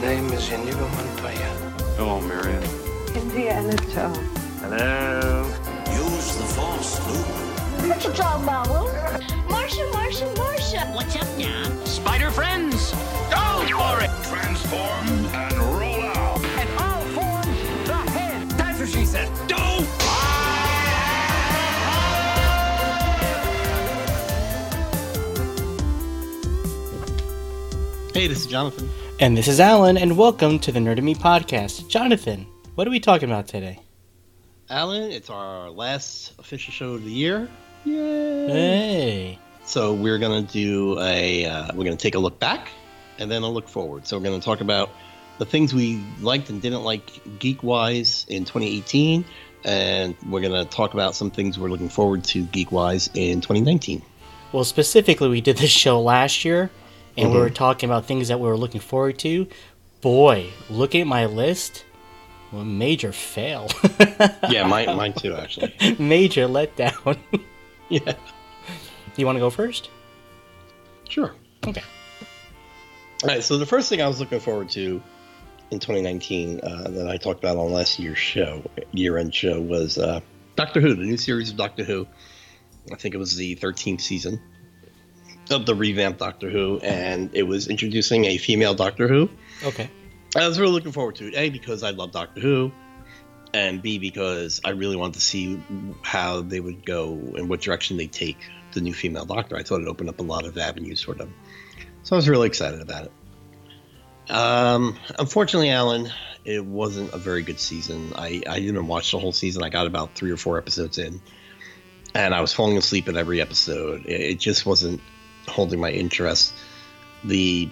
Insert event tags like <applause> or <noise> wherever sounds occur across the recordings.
name is Inigo Montoya. Hello, Marion. Indiana Jones. Hello. Use the force, Luke. What you talking about, Will? Marsha, Marsha, Marsha. What's up now? Spider friends, go for it! Transform and roll out. And all forms the head. That's what she said. Go! Hey, this is Jonathan. And this is Alan, and welcome to the Nerd of Me podcast. Jonathan, what are we talking about today? Alan, it's our last official show of the year. Yay! Hey. So we're gonna do a uh, we're gonna take a look back and then a look forward. So we're gonna talk about the things we liked and didn't like geek wise in 2018, and we're gonna talk about some things we're looking forward to geek wise in 2019. Well, specifically, we did this show last year, and we Mhm. were talking about things that we were looking forward to. Boy, look at my list, well, major fail. <laughs> yeah, mine, mine too, actually. <laughs> major letdown. <laughs> Yeah, you want to go first? sure. Okay. All right, so the first thing I was looking forward to in 2019 uh, that I talked about on last year's show, year-end show, was uh, Doctor Who, the new series of Doctor Who. I think it was the 13th season of the revamped Doctor Who, and it was introducing a female Doctor Who. Okay. I was really looking forward to it. A because I love Doctor Who, and B because I really wanted to see how they would go and what direction they take the new female Doctor. I thought it opened up a lot of avenues for them, so I was really excited about it. Um, unfortunately, Alan, it wasn't a very good season. I I didn't watch the whole season. I got about three or four episodes in, and I was falling asleep at every episode. It, it just wasn't holding my interest. The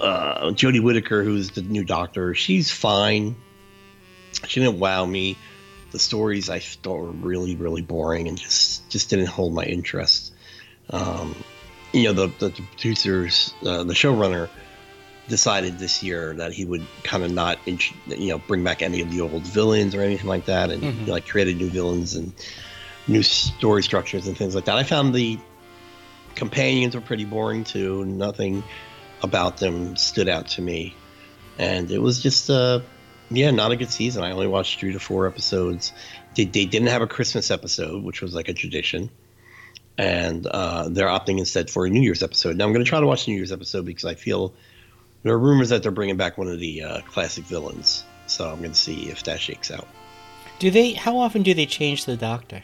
uh, Jodie Whittaker, who's the new Doctor, she's fine. She didn't wow me. The stories I thought were really, really boring and just just didn't hold my interest. Um, you know, the the, producers, uh, the showrunner, decided this year that he would kind of not, you know, bring back any of the old villains or anything like that, and Mhm. like created new villains and new story structures and things like that. I found the companions were pretty boring too. Nothing about them stood out to me, and it was just uh yeah, not a good season. I only watched three to four episodes. They, they didn't have a Christmas episode, which was like a tradition, and uh, they're opting instead for a New Year's episode. Now I'm going to try to watch the New Year's episode because I feel there are rumors that they're bringing back one of the uh, classic villains. So I'm going to see if that shakes out. Do they? How often do they change the Doctor?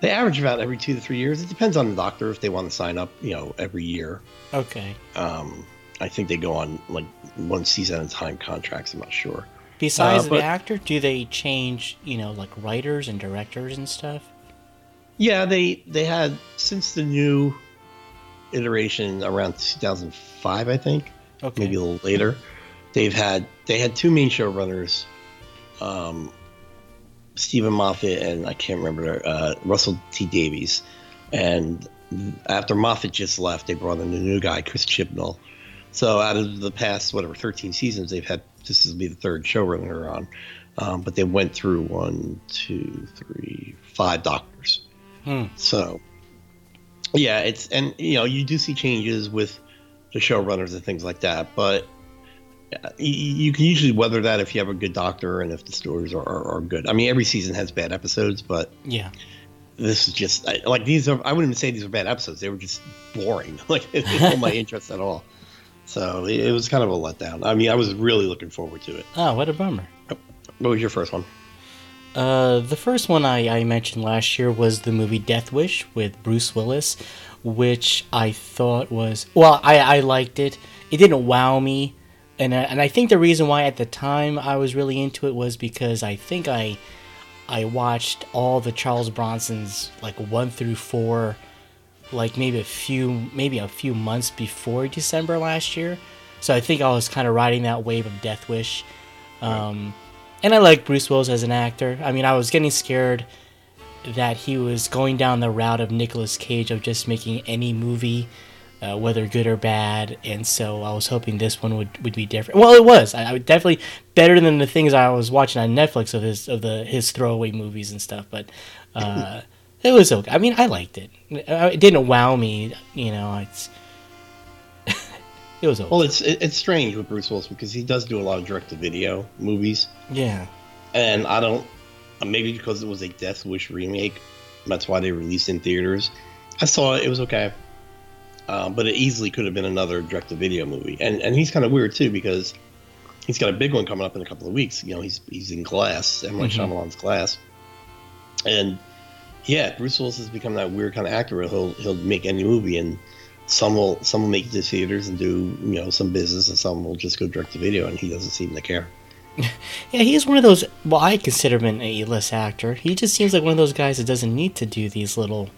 They average about every two to three years. It depends on the doctor if they want to sign up, you know, every year. Okay. Um, I think they go on like one season at a time contracts. I'm not sure. Besides Uh, but- the actor, do they change? You know, like writers and directors and stuff. Yeah, they they had since the new iteration around 2005, I think, Okay. maybe a little later. They've had they had two main showrunners, um, Steven Moffat and I can't remember uh, Russell T Davies, and after Moffat just left, they brought in a new guy, Chris Chibnall. So out of the past whatever 13 seasons, they've had this will be the third showrunner on, um, but they went through one, two, three, five doctors. Hmm. So, yeah, it's and you know you do see changes with the showrunners and things like that, but you, you can usually weather that if you have a good doctor and if the stories are, are, are good. I mean, every season has bad episodes, but Yeah. this is just like these are. I wouldn't even say these are bad episodes. They were just boring. <laughs> Like it didn't hold my <laughs> interest at all. So it, it was kind of a letdown. I mean, I was really looking forward to it. Oh, what a bummer. What was your first one? Uh, the first one I, I mentioned last year was the movie Death Wish with Bruce Willis, which I thought was well, I, I liked it. It didn't wow me, and I, and I think the reason why at the time I was really into it was because I think I I watched all the Charles Bronson's like one through four, like maybe a few maybe a few months before December last year. So I think I was kind of riding that wave of Death Wish. Um, and I like Bruce Willis as an actor. I mean, I was getting scared that he was going down the route of Nicolas Cage of just making any movie, uh, whether good or bad. And so I was hoping this one would, would be different. Well, it was. I, I would definitely better than the things I was watching on Netflix of his of the his throwaway movies and stuff. But uh, <laughs> it was okay. I mean, I liked it. Uh, It didn't wow me. You know, it's <laughs> It was okay. Well, it's it's strange with Bruce Willis because he does do a lot of direct to video movies, yeah. and I don't maybe because it was a Death Wish remake, that's why they released in theaters. I saw it; it was okay, um, but it easily could have been another direct to video movie. And and he's kind of weird too because he's got a big one coming up in a couple of weeks. You know, he's he's in Glass, M. Night Mhm. Shyamalan's Glass, and yeah, Bruce Willis has become that weird kind of actor. Where he'll he'll make any movie and. Some will some will make it to theaters and do you know some business, and some will just go direct to video, and he doesn't seem to care. <laughs> Yeah, he is one of those. Well, I consider him an A-list actor. He just seems like one of those guys that doesn't need to do these little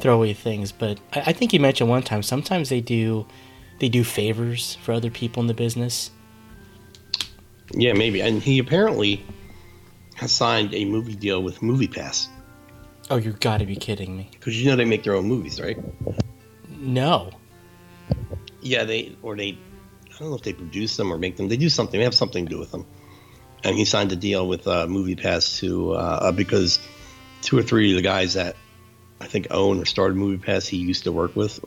throwaway things. But I, I think you mentioned one time. Sometimes they do, they do favors for other people in the business. Yeah, maybe. And he apparently has signed a movie deal with MoviePass Oh, you got to be kidding me! because you know they make their own movies, right? No. Yeah, they or they. I don't know if they produce them or make them. They do something. They have something to do with them. And he signed a deal with uh, MoviePass to uh, uh, because two or three of the guys that I think own or started MoviePass he used to work with.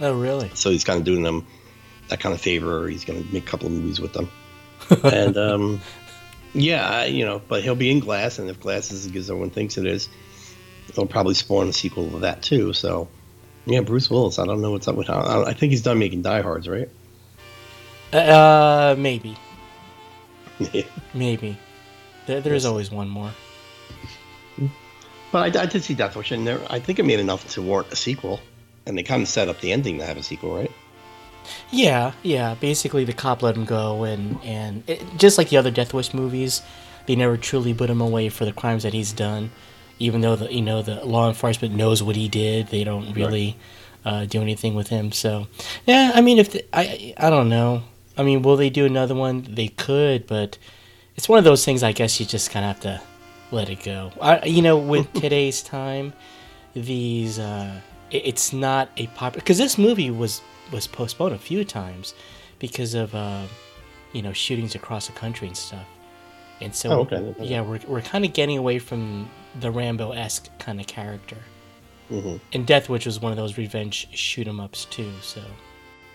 Oh, really? So he's kind of doing them that kind of favor. Or he's going to make a couple of movies with them. <laughs> and um, yeah, you know, but he'll be in Glass, and if Glass is as good as everyone thinks it is, it'll probably spawn a sequel of that too. So, yeah, Bruce Willis. I don't know what's up with. I, I think he's done making Die Hard's, right? Uh, maybe, <laughs> maybe. There, there's always one more. But I, I did see Death Wish, and there, I think it made enough to warrant a sequel. And they kind of set up the ending to have a sequel, right? Yeah, yeah. Basically, the cop let him go, and and it, just like the other Death Wish movies, they never truly put him away for the crimes that he's done. Even though the you know the law enforcement knows what he did, they don't really uh, do anything with him. So, yeah, I mean, if the, I I don't know. I mean, will they do another one? They could, but it's one of those things. I guess you just kind of have to let it go. I, you know, with <laughs> today's time, these uh, it, it's not a popular because this movie was was postponed a few times because of uh, you know shootings across the country and stuff. And so Oh, okay. yeah, we're we're kind of getting away from the Rambo esque kind of character. hmm And Death Wish was one of those revenge shoot 'em ups too. So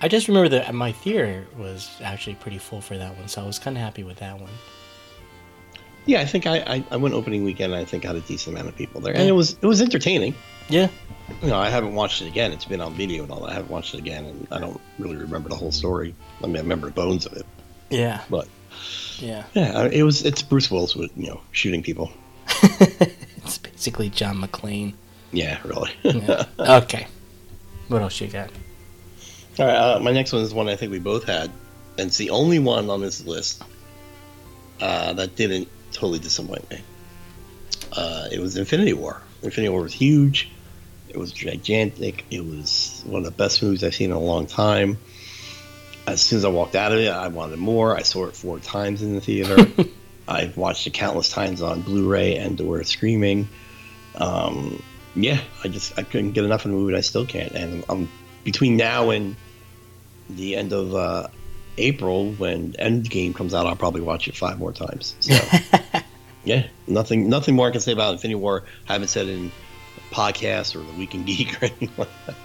I just remember that my theater was actually pretty full for that one, so I was kind of happy with that one. Yeah, I think I, I, I went opening weekend. and I think I had a decent amount of people there, and it was it was entertaining. Yeah, You know, I haven't watched it again. It's been on video and all that. I haven't watched it again, and I don't really remember the whole story. I mean, I remember the bones of it, yeah, but yeah. yeah, it was. It's Bruce Willis with you know shooting people. <laughs> it's basically John McClane. Yeah, really. Yeah. <laughs> okay. What else you got? All right, uh, my next one is one I think we both had, and it's the only one on this list uh, that didn't totally disappoint me. Uh, it was Infinity War. Infinity War was huge. It was gigantic. It was one of the best movies I've seen in a long time. As soon as I walked out of it, I wanted more. I saw it four times in the theater. <laughs> I've watched it countless times on Blu-ray and or streaming. Um, yeah, I just I couldn't get enough of the movie. and I still can't. And I'm between now and the end of uh, April, when Endgame comes out, I'll probably watch it five more times. <laughs> So, yeah, nothing, nothing more I can say about Infinity War. I haven't said in podcast or the Weekend Geek or <laughs> anything like that.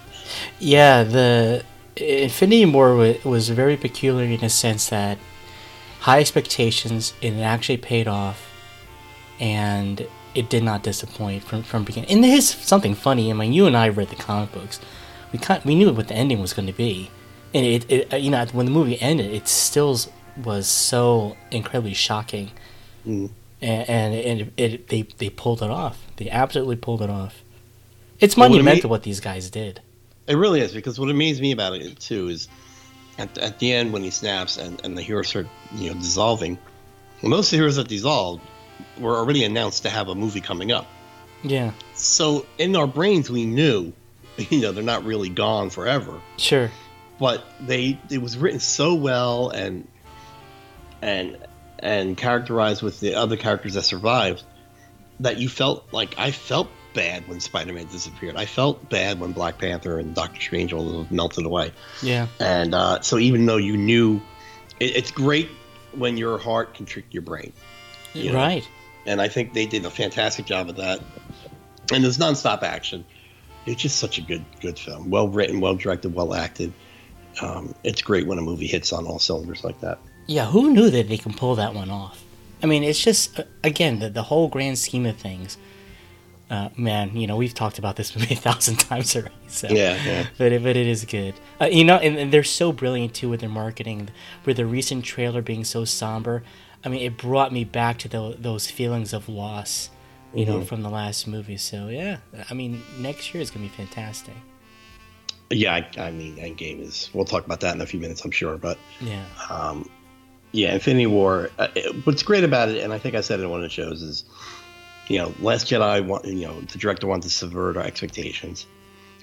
Yeah, the Infinity War wa- was very peculiar in a sense that high expectations and it actually paid off, and it did not disappoint from from beginning. And there's something funny. I mean, you and I read the comic books. We kind we knew what the ending was going to be, and it, it uh, you know when the movie ended, it still was so incredibly shocking, Mm. and and, and it, it they they pulled it off. They absolutely pulled it off. It's Well, what it monumental made- what these guys did. It really is because what amazed me about it too is at, at the end when he snaps and, and the heroes start you know dissolving. Well, most of the heroes that dissolved were already announced to have a movie coming up. Yeah, So in our brains, we knew, <laughs> you know, they're not really gone forever. sure. But they it was written so well and and and characterized with the other characters that survived that you felt like I felt bad when Spider-Man disappeared. I felt bad when Black Panther and Doctor Strange all melted away. Yeah. And uh, so even though you knew, it, it's great when your heart can trick your brain. You know? Right. and I think they did a fantastic job of that. And there's nonstop action. It's just such a good, good film. Well written, well directed, well acted, um, it's great when a movie hits on all cylinders like that. Yeah, who knew that they can pull that one off? I mean, it's just uh, again the the whole grand scheme of things. Uh, man, you know we've talked about this movie <laughs> a thousand times already. So Yeah, yeah. but it, but it is good. Uh, you know, and, and they're so brilliant too with their marketing. With the recent trailer being so somber, I mean, it brought me back to tho- those feelings of loss, you know, from the last movie. So yeah, I mean, next year is gonna be fantastic. Yeah, I, I mean, Endgame is. We'll talk about that in a few minutes, I'm sure. But Yeah, um, yeah, Infinity War. Uh, it- what's great about it, and I think I said it in one of the shows, is you know, Last Jedi. Want, you know, the director wanted to subvert our expectations.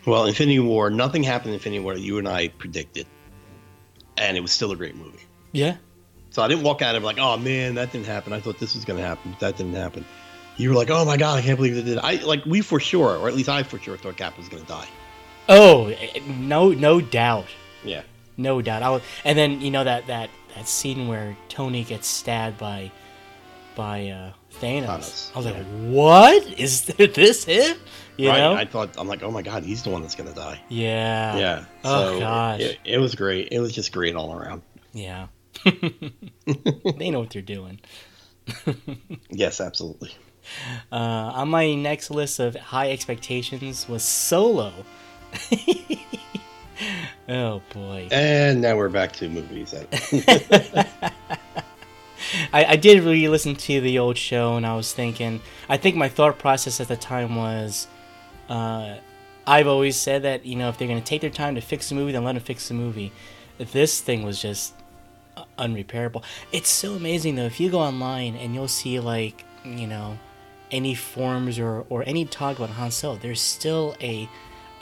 Well, Infinity War. Nothing happened in Infinity War that you and I predicted, and it was still a great movie. yeah, So I didn't walk out of it like, oh man, that didn't happen. I thought this was going to happen. but That didn't happen. You were like, oh my god, I can't believe it did. I like we for sure, or at least I for sure thought Cap was going to die. Oh, no, no doubt. Yeah. No doubt. I was, and then you know that that that scene where Tony gets stabbed by by uh, Thanos. Thanos, I was like, "What is <laughs> this him?" You right. know? I thought I'm like, oh my god, he's the one that's going to die. yeah. Yeah. Oh gosh. It, it was great. It was just great all around. Yeah. <laughs> they know what they're doing. <laughs> Yes, absolutely. Uh, on my next list of high expectations was Solo. <laughs> oh boy. And now we're back to movies. <laughs> I, I did really listen to the old show and I was thinking I think my thought process at the time was uh, I've always said that you know if they're gonna take their time to fix the movie then let them fix the movie this thing was just uh, unrepairable it's so amazing though if you go online and you'll see like you know any forums or, or any talk about Han Solo there's still a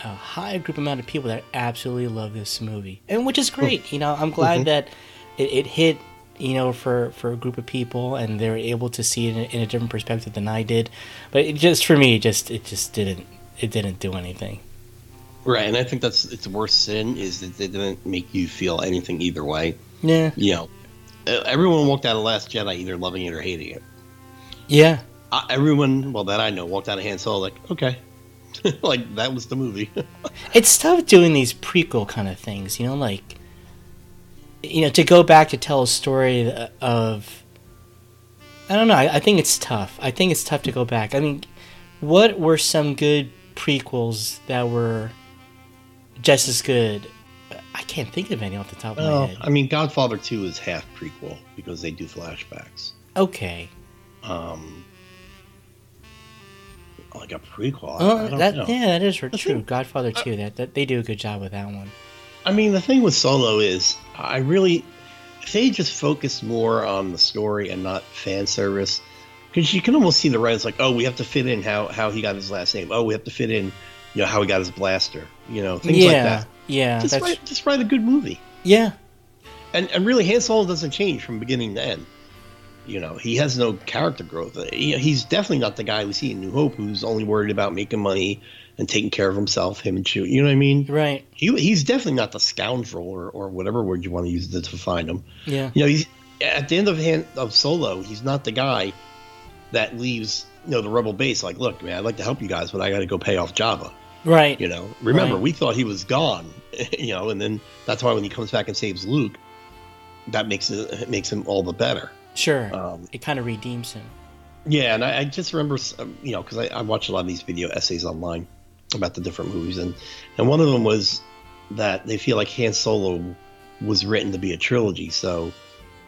a high group amount of people that absolutely love this movie, and which is great. You know, I'm glad that it, it hit you know for for a group of people, and they were able to see it in a, in a different perspective than I did. But it just for me, it just it just didn't it didn't do anything. right, and I think that's its worst sin is that they didn't make you feel anything either way. Yeah, You know, uh, everyone walked out of Last Jedi either loving it or hating it. yeah, Uh, everyone, well, that I know, walked out of Han Solo like, okay, <laughs> like that was the movie. <laughs> it's tough doing these prequel kind of things. You know, like you know to go back to tell a story of. I don't know. I, I think it's tough. I think it's tough to go back. I mean, what were some good prequels that were just as good? I can't think of any off the top of my well, head. I mean, Godfather Two is half prequel because they do flashbacks. Okay. Um, like a prequel. I oh, that know. yeah, that is true. thing- Godfather uh, too. That, that they do a good job with that one. I mean, the thing with Solo is, I really, if they just focus more on the story and not fan service, because you can almost see the writers like, oh, we have to fit in how how he got his last name. Oh, we have to fit in, you know, how he got his blaster. You know, things yeah, like that. yeah, Just write, just write a good movie. yeah, And and really, Han Solo doesn't change from beginning to end. You know, he has no character growth. He, he's definitely not the guy we see in New Hope who's only worried about making money and taking care of himself, him and Chewie. You know what I mean? right. He, he's definitely not the scoundrel or, or whatever word you want to use to define him. Yeah, You know, he's at the end of hand of Solo. He's not the guy that leaves you know the rebel base. Like, look, man, I'd like to help you guys, but I got to go pay off Jabba. right. You know, remember Right. we thought he was gone. <laughs> You know, and then that's why when he comes back and saves Luke, that makes it, it makes him all the better. Sure. Um, it kind of redeems him. Yeah, and I, I just remember, um, you know, because I, I watch a lot of these video essays online about the different movies, and and one of them was that they feel like Han Solo was written to be a trilogy, so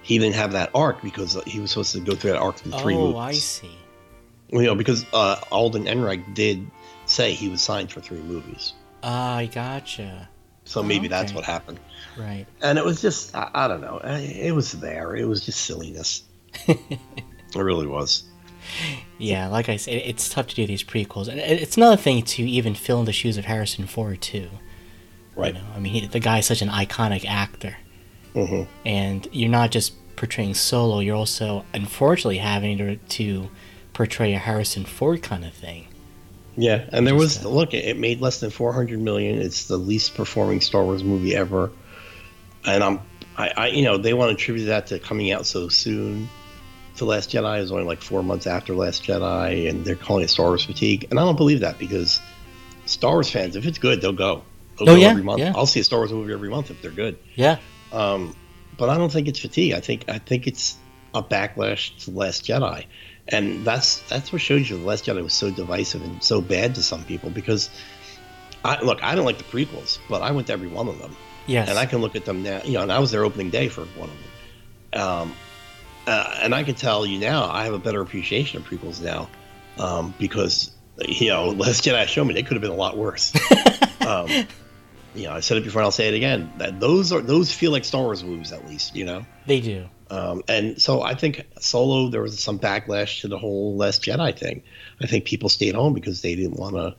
he didn't have that arc because he was supposed to go through that arc in three oh, movies. Oh, I see. You know, because uh, Alden Ehrenreich did say he was signed for three movies, Ah, I gotcha. So maybe that's what happened. Right. And it was just, I, I don't know. It was there. It was just silliness. <laughs> it really was. Yeah, like I said, it's tough to do these prequels, and it's another thing to even fill in the shoes of Harrison Ford too. Right. You know, I mean, he, the guy's such an iconic actor, hmm and you're not just portraying Solo; you're also, unfortunately, having to, to portray a Harrison Ford kind of thing. Yeah, and there was look, it made less than 400 million. It's the least performing Star Wars movie ever, and I'm, I, I you know, they want to attribute that to coming out so soon. The Last Jedi is only like four months after Last Jedi, and they're calling it Star Wars fatigue, and I don't believe that because Star Wars fans, if it's good, they'll go. They'll Oh, go yeah, every month. yeah. I'll see a Star Wars movie every month if they're good. Yeah. Um, but I don't think it's fatigue. I think I think it's a backlash to Last Jedi, and that's that's what shows you the Last Jedi was so divisive and so bad to some people because. I, look, I don't like the prequels, but I went to every one of them, Yes. and I can look at them now. You know, and I was their opening day for one of them, um, uh, and I can tell you now I have a better appreciation of prequels now um, because you know <laughs> Last Jedi showed me they could have been a lot worse. <laughs> um, you know, I said it before and I'll say it again. That those are those feel like Star Wars movies at least, you know. they do. Um, and so I think Solo there was some backlash to the whole Last Jedi thing. I think people stayed home because they didn't want to.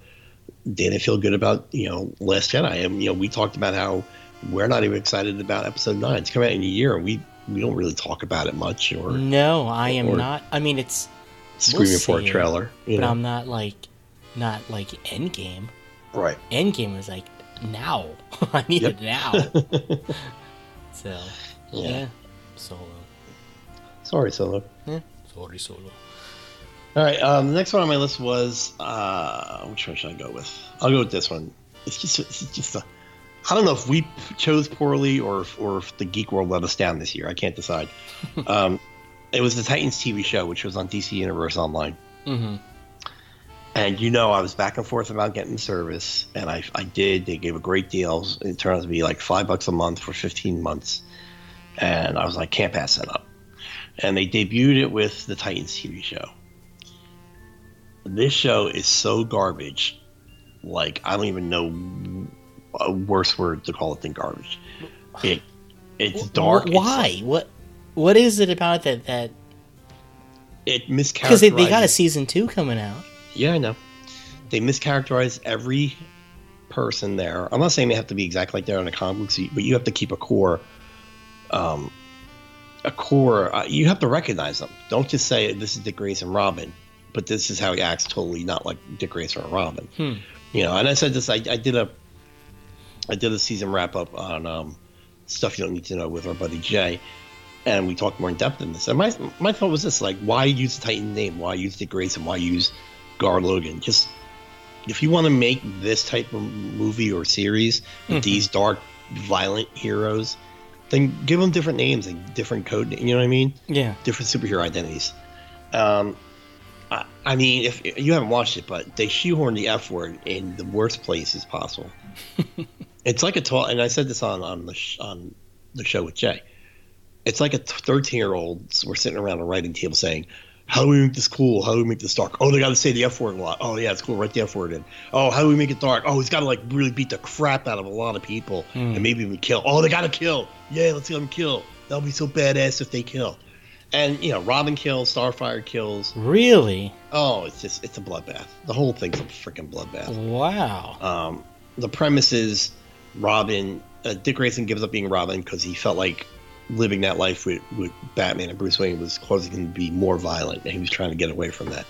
They didn't feel good about you know Last Jedi, and you know we talked about how we're not even excited about Episode Nine. It's coming out in a year, and we we don't really talk about it much or No, I am or- not. I mean, it's screaming for a it, trailer. But know? I'm not like, not like Endgame. right. Endgame is like now. <laughs> I need Yep. it now. <laughs> so Yeah. yeah. Solo. Sorry, Solo. Yeah. Sorry, Solo. All right. Um, the next one on my list was uh, which one should I go with? I'll go with this one. It's just it's just a. I don't know if we chose poorly or if, or if the geek world let us down this year. I can't decide. <laughs> um, it was the Titans TV show, which was on DC Universe Online. Mm-hmm. And you know, I was back and forth about getting the service, and I, I did. They gave a great deal. It turned out to be like five bucks a month for 15 months. And I was like, can't pass that up. And they debuted it with the Titans TV show. This show is so garbage. Like, I don't even know a worse word to call it than garbage. It, it's dark. it's- Why? what? What is it about that? That It mischaracterizes. because they, they got a season two coming out. Yeah, I know. They mischaracterize every person there. I'm not saying they have to be exactly like they're on a comic book, but you have to keep a core. Um, a core. Uh, you have to recognize them. Don't just say this is Dick Grayson Robin, but this is how he acts. Totally not like Dick Grayson or Robin. Hmm. You know. And I said this. I, I did a. I did a season wrap up on um, stuff you don't need to know with our buddy Jay, and we talked more in depth in this. And my my thought was this: like, why use the Titan name? Why use Dick Grayson? Why use Gar Logan? Just if you want to make this type of movie or series with Mhm. these dark, violent heroes, then give them different names and different code. Names. You know what I mean? Yeah. Different superhero identities. Um, I, I mean, if you haven't watched it, but they shoehorn the F word in the worst places possible. <laughs> it's like a twelve, and I said this on on the sh- on the show with Jay. It's like a thirteen year old. We're sitting around a writing table saying, "How do we make this cool? How do we make this dark? Oh, they got to say the F word a lot. Oh yeah, it's cool. Write the F word in. Oh, how do we make it dark? Oh, he's got to like really beat the crap out of a lot of people Hmm. and maybe even kill. Oh, they got to kill. Yeah, let's let them kill. That'll be so badass if they kill. And you know, Robin kills, Starfire kills. Really? Oh, it's just it's a bloodbath. The whole thing's a freaking bloodbath. Wow. Um, the premise is Robin, uh, Dick Grayson gives up being Robin because he felt like living that life with, with Batman and Bruce Wayne was causing him to be more violent, and he was trying to get away from that.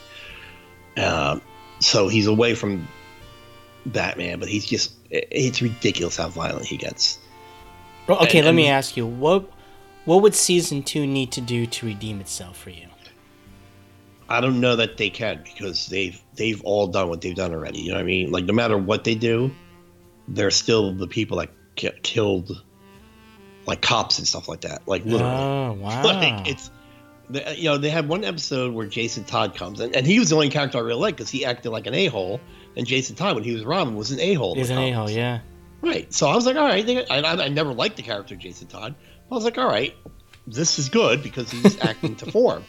Um, so he's away from Batman, but he's just it's ridiculous how violent he gets. Well, okay, and- let me ask you what what would season two need to do to redeem itself for you? I don't know that they can because they've they've all done what they've done already. You know what I mean? Like no matter what they do, they're still the people that ki- killed like cops and stuff like that. Like literally, Oh <laughs> wow. like it's you know they had one episode where Jason Todd comes and, and he was the only character I really liked because he acted like an a hole, and Jason Todd when he was Robin was an a hole. He's an a hole, yeah. Right. So I was like, all right. They, I, I I never liked the character Jason Todd. I was like, all right, this is good because he's <laughs> acting to form.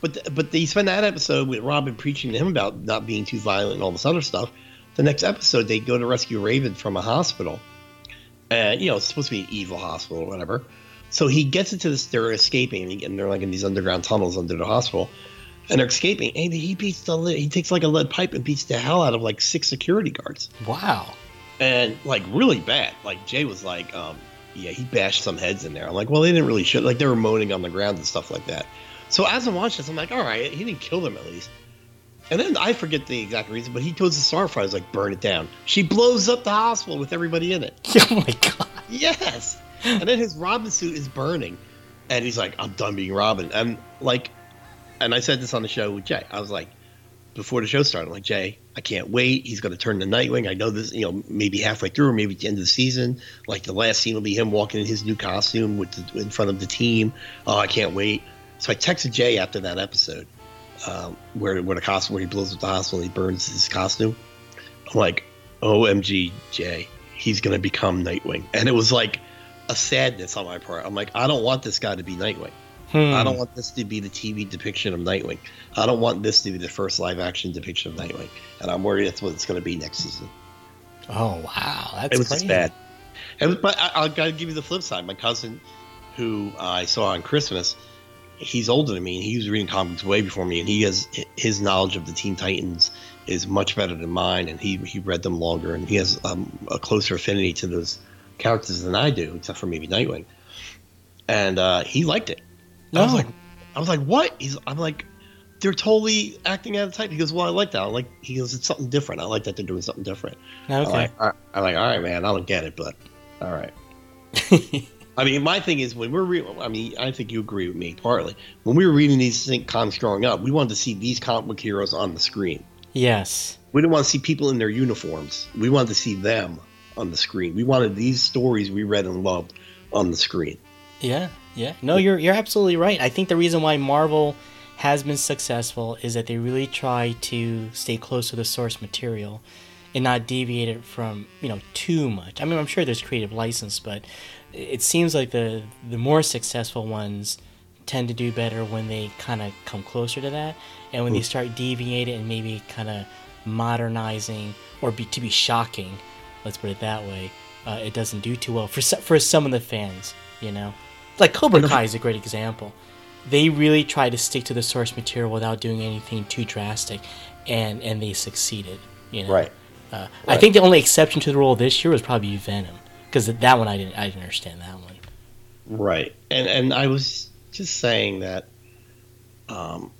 But but they spend that episode with Robin preaching to him about not being too violent and all this other stuff. The next episode, they go to rescue Raven from a hospital, and you know it's supposed to be an evil hospital or whatever. So he gets into this. They're escaping, and they're like in these underground tunnels under the hospital, and they're escaping. And he beats the lead, he takes like a lead pipe and beats the hell out of like six security guards Wow. and like really bad. Like Jay was like, um, yeah, he bashed some heads in there. I'm like, well, they didn't really shoot. Like they were moaning on the ground and stuff like that. So as I'm watching this, I'm like, all right, he didn't kill them at least. And then I forget the exact reason, but he goes the Starfire, is like, burn it down. She blows up the hospital with everybody in it. <laughs> Oh my god. Yes. And then his Robin suit is burning, and he's like, I'm done being Robin. And like, and I said this on the show with Jay. I was like, before the show started. I'm like Jay, I can't wait. He's going to turn to Nightwing. I know this. You know, maybe halfway through, or maybe at the end of the season. Like the last scene will be him walking in his new costume with the, in front of the team. Oh, I can't wait. So I texted Jay after that episode, um, where where the costume where he blows up the hospital he burns his costume. I'm like, OMG, Jay, he's going to become Nightwing, and it was like a sadness on my part. I'm like, I don't want this guy to be Nightwing. Hmm. I don't want this to be the TV depiction of Nightwing. I don't want this to be the first live action depiction of Nightwing. And I'm worried that's what it's going to be next season. Oh wow, that's it was crazy. just bad. Was, but I, I got to give you the flip side. My cousin, who I saw on Christmas, he's older than me, and he was reading comics way before me, and he has his knowledge of the Teen Titans is much better than mine, and he he read them longer, and he has um, a closer affinity to those characters than I do, except for maybe Nightwing. And uh, he liked it. I was Oh. like, I was like, what? He's, I'm like, they're totally acting out of type. He goes, well, I like that. I'm like, he goes, it's something different. I like that they're doing something different. I'm Okay. like, all right. I'm like, all right, man, I don't get it, but all right. <laughs> I mean, my thing is when we're, re- I mean, I think you agree with me partly. When we were reading these think comics growing up, we wanted to see these comic book heroes on the screen. yes. We didn't want to see people in their uniforms. We wanted to see them on the screen. We wanted these stories we read and loved on the screen. Yeah, yeah. No, you're you're absolutely right. I think the reason why Marvel has been successful is that they really try to stay close to the source material and not deviate it from, you know, too much. I mean, I'm sure there's creative license, but it seems like the the more successful ones tend to do better when they kind of come closer to that and when they start deviating and maybe kind of modernizing or be to be shocking, let's put it that way. Uh, it doesn't do too well for for some of the fans, you know. Like Cobra Kai is a great example. They really try to stick to the source material without doing anything too drastic, and and they succeeded. You know, Right. Uh, I think the only exception to the rule this year was probably Venom, because that one I didn't I didn't understand that one. Right. And and I was just saying that um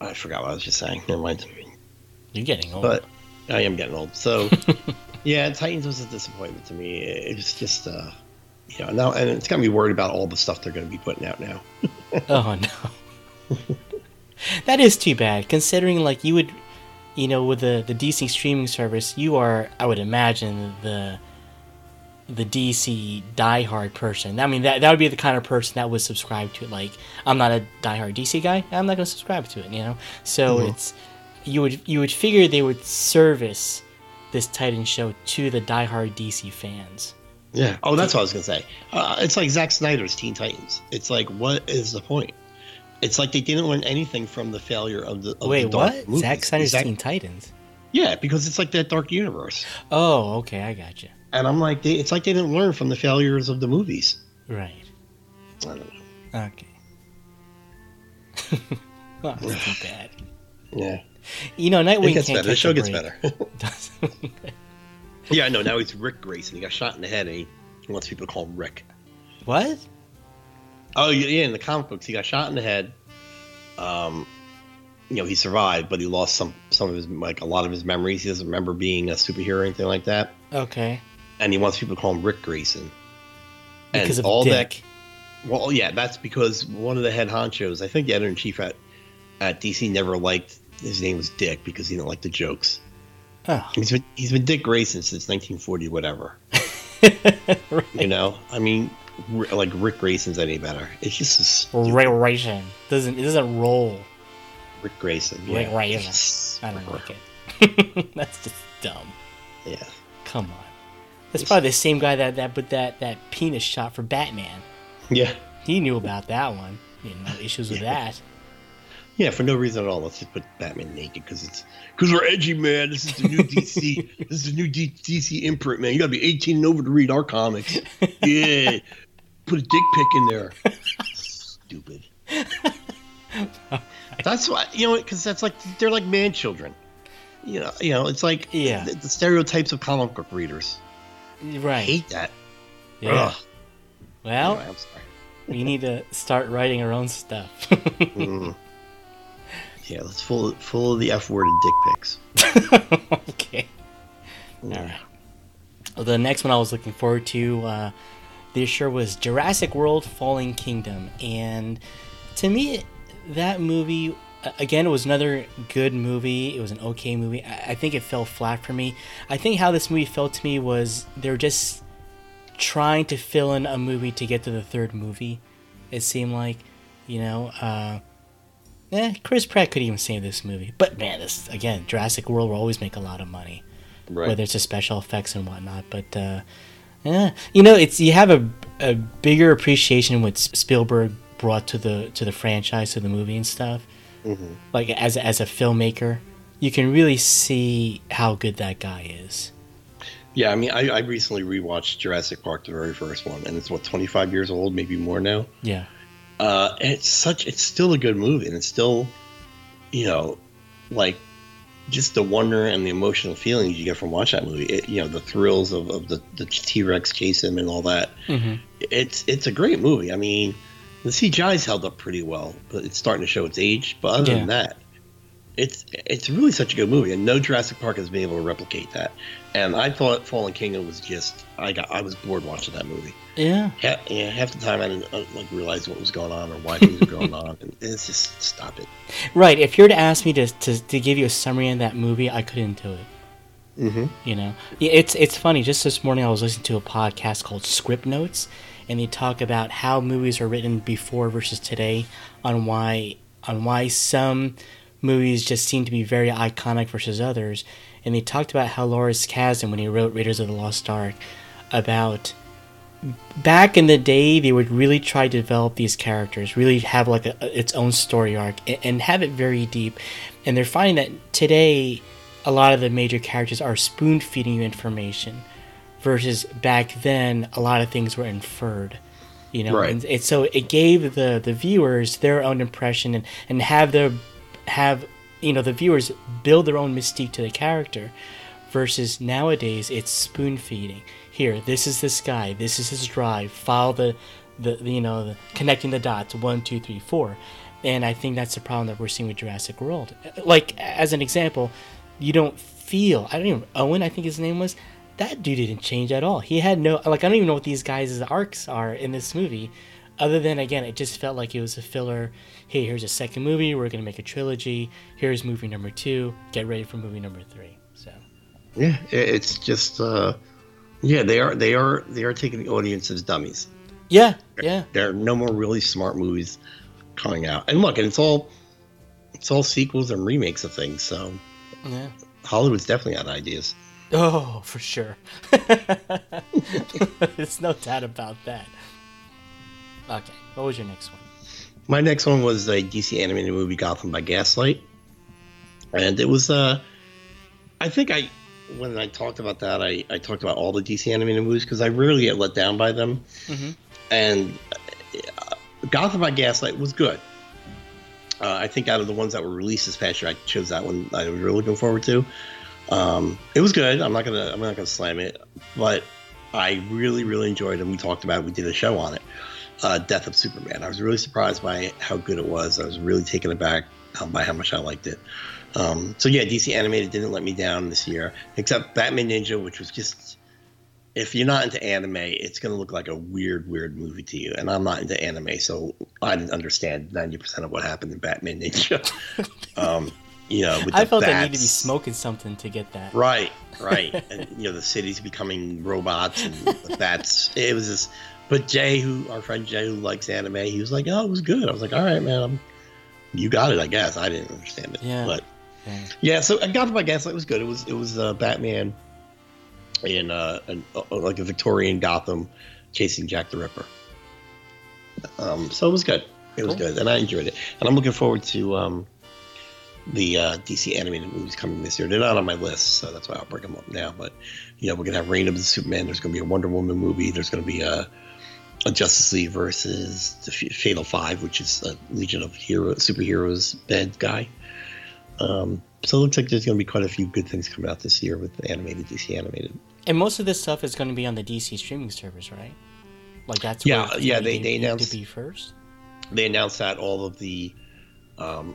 I forgot what I was just saying. Never mind. You're getting old. But I am getting old. So <laughs> yeah, Titans was a disappointment to me. It was just uh you know, now and it's got me worried about all the stuff they're going to be putting out now. <laughs> oh no, <laughs> that is too bad. Considering like you would, you know, with the the DC streaming service, you are I would imagine the the DC diehard person. I mean, that that would be the kind of person that would subscribe to it. Like, I'm not a diehard DC guy. I'm not going to subscribe to it. You know, so Mhm. it's you would you would figure they would service this Titan show to the diehard DC fans. Yeah. Oh, that's what I was going to say. Uh, it's like Zack Snyder's Teen Titans. It's like what is the point? It's like they didn't learn anything from the failure of the of Wait, the what? movies. Zack Snyder's Zack- Teen Titans. Yeah, because it's like that dark universe. Oh, okay, I got you. And I'm like, they, it's like they didn't learn from the failures of the movies. Right. I don't know. Okay. <laughs> well, that's too bad. <sighs> Yeah. You know, Nightwing It gets better. The show gets better. <laughs> <laughs> Yeah, I know. Now he's Rick Grayson. He got shot in the head and he wants people to call him Rick. what? Oh, yeah, yeah, in the comic books, he got shot in the head. Um, you know, he survived, but he lost some some of his like a lot of his memories. He doesn't remember being a superhero or anything like that. Okay. And he wants people to call him Rick Grayson. Because and of all Dick. that Well, yeah, that's because one of the head honchos, I think the editor in chief at at DC, never liked his name was Dick because he didn't like the jokes. Oh. He's been he's been Dick Grayson since 1940, whatever. <laughs> You know, I mean, like Rick Grayson's any better? It's just a Ray Raisin. Doesn't it doesn't roll. Rick Grayson. Rick yeah. Grayson. I don't like it. <laughs> That's just dumb. Yeah, Come on. That's probably the same guy that that put that that penis shot for Batman. yeah, He knew about that one. You know, issues with that. yeah. For no reason at all, let's just put Batman naked because it's because we're edgy, man. This is the new DC. <laughs> this is the new D- DC imprint, man. You gotta be 18 and over to read our comics. Yeah, put a dick pic in there. Stupid. <laughs> That's why you know because that's like they're like man children. You know, you know, it's like Yeah. the, the stereotypes of comic book readers. I Right. hate that. Yeah. Ugh. Well, Anyway, I'm sorry. we need to start writing our own stuff. <laughs> Mm. Yeah, let's full full of the F word and dick pics. <laughs> okay. All right. Well, the next one I was looking forward to uh, this year was Jurassic World: Fallen Kingdom, and to me, that movie again, it was another good movie. It was an okay movie. I, I think it fell flat for me. I think how this movie felt to me was they were just trying to fill in a movie to get to the third movie. It seemed like, you know, uh, eh, Chris Pratt could even save this movie. But man, this again, Jurassic World will always make a lot of money, Right. whether it's the special effects and whatnot. But uh, yeah, you know, it's you have a, a bigger appreciation what Spielberg brought to the to the franchise, to the movie and stuff. Mm-hmm. Like as as a filmmaker, you can really see how good that guy is. Yeah, I mean, I, I recently rewatched Jurassic Park, the very first one, and it's what 25 years old, maybe more now. Yeah, Uh, and it's such, it's still a good movie, and it's still, you know, like just the wonder and the emotional feelings you get from watching that movie. It, you know, the thrills of, of the T Rex chase him and all that. hmm It's it's a great movie. I mean, the CGI's held up pretty well, but it's starting to show its age. But other Yeah. than that, it's it's really such a good movie, and no Jurassic Park has been able to replicate that. And I thought Fallen Kingdom was just I got I was bored watching that movie. yeah. Ha yeah, half the time I didn't uh, like realize what was going on or why things were going on, and it's just stop it. Right. If you were to ask me to, to, to give you a summary of that movie, I couldn't do it. Mm-hmm. You know, it's it's funny. Just this morning, I was listening to a podcast called Script Notes, and they talk about how movies are written before versus today, on why on why some movies just seem to be very iconic versus others. And they talked about how Lawrence Kasdan, when he wrote Raiders of the Lost Ark, about back in the day they would really try to develop these characters really have like a, its own story arc and, and have it very deep and they're finding that today a lot of the major characters are spoon feeding you information versus back then a lot of things were inferred you know? Right. and it, so it gave the the viewers their own impression and and have their have you know the viewers build their own mystique to the character versus nowadays it's spoon feeding. Here this is this guy this is his drive follow the the, the you know the, connecting the dots one two three four. And i think that's the problem that we're seeing with jurassic world. Like as an example you don't feel i don't even owen i think his name was that dude didn't change at all he had no like i don't even know what these guys' arcs are in this movie other than again it just felt like it was a filler hey here's a second movie we're gonna make a trilogy here's movie number two get ready for movie number three so Yeah, it's just uh, yeah, they are they are they are taking the audience as dummies. yeah yeah There are no more really smart movies coming out, and look, and it's all it's all sequels and remakes of things. So yeah Hollywood's definitely out of ideas. Oh for sure <laughs> there's no doubt about that okay what was your next one My next one was a DC animated movie, Gotham by Gaslight, and it was uh, I think I when I talked about that, I, I talked about all the DC animated movies because I rarely get let down by them, Mhm. and uh, Gotham by Gaslight was good. Uh, I think out of the ones that were released this past year, I chose that one. I was really looking forward to. Um, it was good. I'm not gonna I'm not gonna slam it, but I really really enjoyed it. We talked about it. We did a show on it. Uh, Death of Superman. I was really surprised by how good it was. I was really taken aback um, by how much I liked it. Um, so yeah, DC animated didn't let me down this year, except Batman Ninja, which was just if you're not into anime, it's gonna look like a weird, weird movie to you. And I'm not into anime, so I didn't understand 90% of what happened in Batman Ninja. <laughs> um, you know, i felt i needed to be smoking something to get that Right, right. <laughs> and you know, the city's becoming robots and the bats. It was just. But Jay, who our friend Jay, who likes anime, he was like, "Oh, it was good." I was like, "All right, man, I'm, you got it." I guess I didn't understand it, Yeah. but Yeah. yeah. So I got my guess. It was good. It was it was uh, Batman in uh, an, uh, like a Victorian Gotham chasing Jack the Ripper. Um, so it was good. It was Cool. good, and I enjoyed it. And I'm looking forward to um, the uh, DC animated movies coming this year. They're not on my list, so that's why I'll bring them up now. But you know, we're gonna have Reign of the Superman. There's gonna be a Wonder Woman movie. There's gonna be a, a Justice League versus the Fatal Five, which is a Legion of Hero superheroes bad guy. Um, so it looks like there's gonna be quite a few good things coming out this year with the animated DC animated. And most of this stuff is going to be on the DC streaming service, right? Like that's Yeah, where yeah, they- they announced- to be first. They announced that all of the um,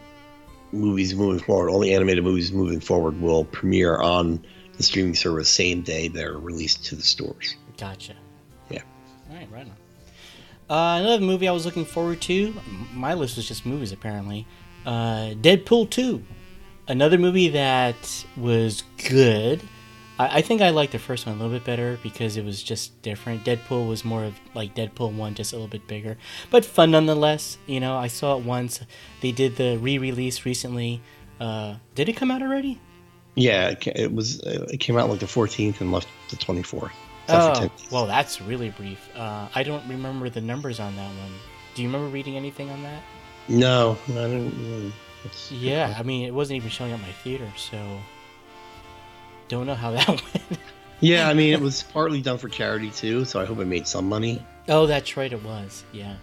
movies moving forward, all the animated movies moving forward, will premiere on the streaming service same day they're released to the stores. Gotcha. Yeah. All right, right on. Uh, another movie I was looking forward to. My list was just movies, apparently. Uh, Deadpool 2. Another movie that was good. I, I think I liked the first one a little bit better because it was just different. Deadpool was more of like Deadpool 1, just a little bit bigger. But fun nonetheless. You know, I saw it once. They did the re release recently. Uh, did it come out already? Yeah, it, was. uh, It came out like the 14th and left the 24th. Oh, well, that's really brief. Uh, I don't remember the numbers on that one. Do you remember reading anything on that? no, I don't. mm, Yeah, I mean, it wasn't even showing at my theater, so don't know how that <laughs> went. Yeah, I mean, it was partly done for charity too, so I hope it made some money. oh, that's right, it was. Yeah,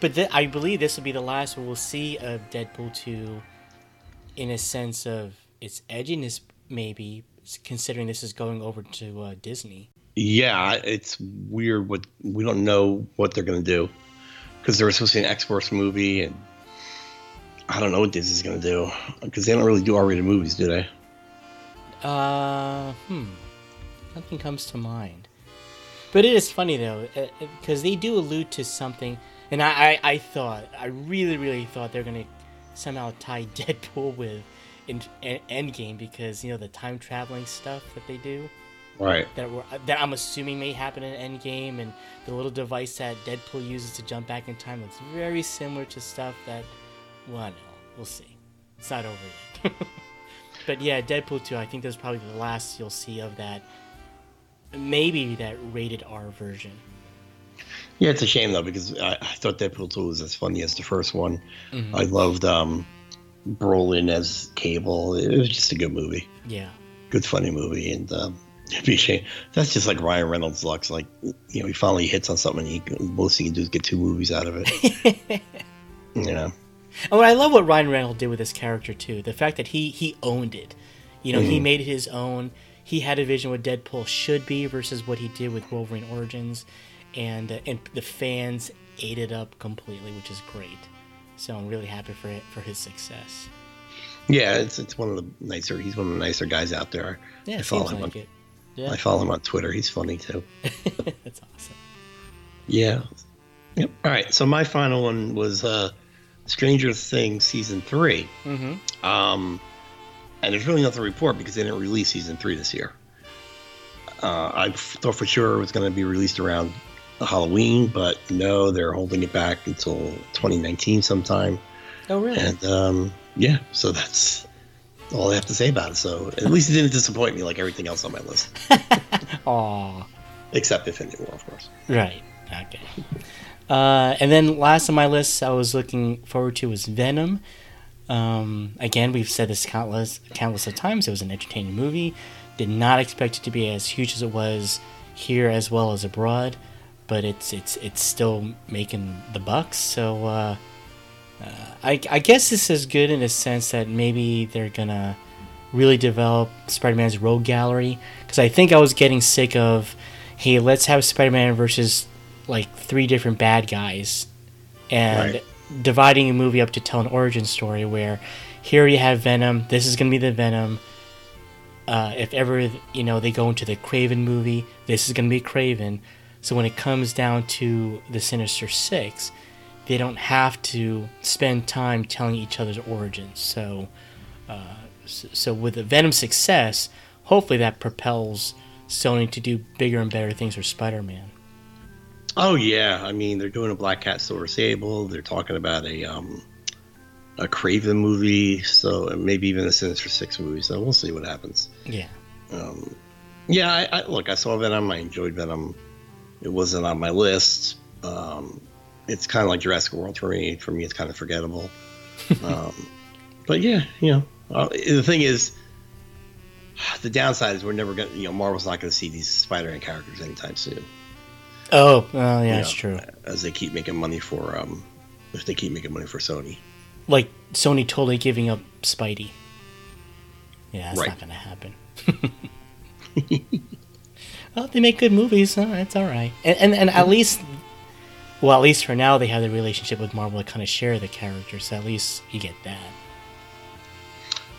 but th- I believe this will be the last we'll see of Deadpool two, in a sense of its edginess, maybe considering this is going over to uh, Disney. Yeah, it's weird. What we don't know what they're gonna do because there was supposed to be an X Force movie, and I don't know what Disney's gonna do because they don't really do R-rated movies, do they? Uh, hmm. Nothing comes to mind. But it is funny though, because they do allude to something, and I, I, I thought, I really, really thought they're gonna somehow tie <laughs> Deadpool with in, in Endgame because you know the time traveling stuff that they do Right. that were that I'm assuming may happen in Endgame, and the little device that Deadpool uses to jump back in time looks very similar to stuff that, well, no, we'll see. It's not over yet. <laughs> but yeah, Deadpool 2, I think that's probably the last you'll see of that. Maybe that rated R version. Yeah, it's a shame though because I, I thought Deadpool 2 was as funny as the first one. I loved um, Brolin as Cable. It was just a good movie, Yeah. good funny movie, and um, <laughs> it'd be a shame. That's just like Ryan Reynolds' lucks. Like you know, he finally hits on something. And he most he can do is get two movies out of it. <laughs> yeah. Oh, I love what Ryan Reynolds did with this character too. The fact that he he owned it. You know, he made it his own. He had a vision what Deadpool should be versus what he did with Wolverine Origins, and uh, and the fans ate it up completely, which is great. So I'm really happy for it, for his success. Yeah, it's it's one of the nicer. He's one of the nicer guys out there. Yeah, I follow him like on, it. Yeah, I follow him on Twitter. He's funny too. <laughs> that's awesome. Yeah. Yep. All right. So my final one was uh, Stranger Things season 3 Mm-hmm. Um, and there's really nothing to report because they didn't release season three this year. Uh, I thought for sure it was going to be released around Halloween, but no, they're holding it back until 2019 sometime. Oh, really? And um, yeah, so that's all I have to say about it. So at least it didn't disappoint me like everything else on my list, <laughs> Aw. except Infinity War, of course. Right. Okay. Uh, and then last on my list, I was looking forward to was Venom. Um, again, we've said this countless countless of times. It was an entertaining movie. Did not expect it to be as huge as it was here as well as abroad, but it's it's it's still making the bucks. So uh, uh, I, I guess this is good in a sense that maybe they're gonna really develop Spider-Man's rogue gallery because I think I was getting sick of, hey, let's have Spider-Man versus like three different bad guys, and Right. dividing a movie up to tell an origin story where here you have Venom, this is gonna be the Venom. Uh, if ever you know they go into the Kraven movie, this is gonna be Kraven. So when it comes down to the Sinister Six, they don't have to spend time telling each other's origins. So, uh, so with the Venom success, hopefully that propels Sony to do bigger and better things for Spider-Man. Oh yeah, I mean they're doing a Black Cat Silver Sable. They're talking about a um, a Kraven movie, so maybe even a Sinister Six movie. So we'll see what happens. Yeah. Um, yeah, I, I look. I saw Venom. I enjoyed Venom. It wasn't on my list. Um, it's kind of like Jurassic World for me. For me, it's kind of forgettable. <laughs> um, but yeah, you know, uh, the thing is, the downside is we're never gonna. You know, Marvel's not gonna see these Spider-Man characters anytime soon. Oh, <laughs> well, yeah, you that's know, true. As they keep making money for um, if they keep making money for Sony. Like Sony totally giving up Spidey. Yeah, that's Right. not gonna happen. <laughs> well, they make good movies. Huh? It's all right, and, and and at least, well, at least for now, they have the relationship with Marvel to kind of share the characters. So at least you get that,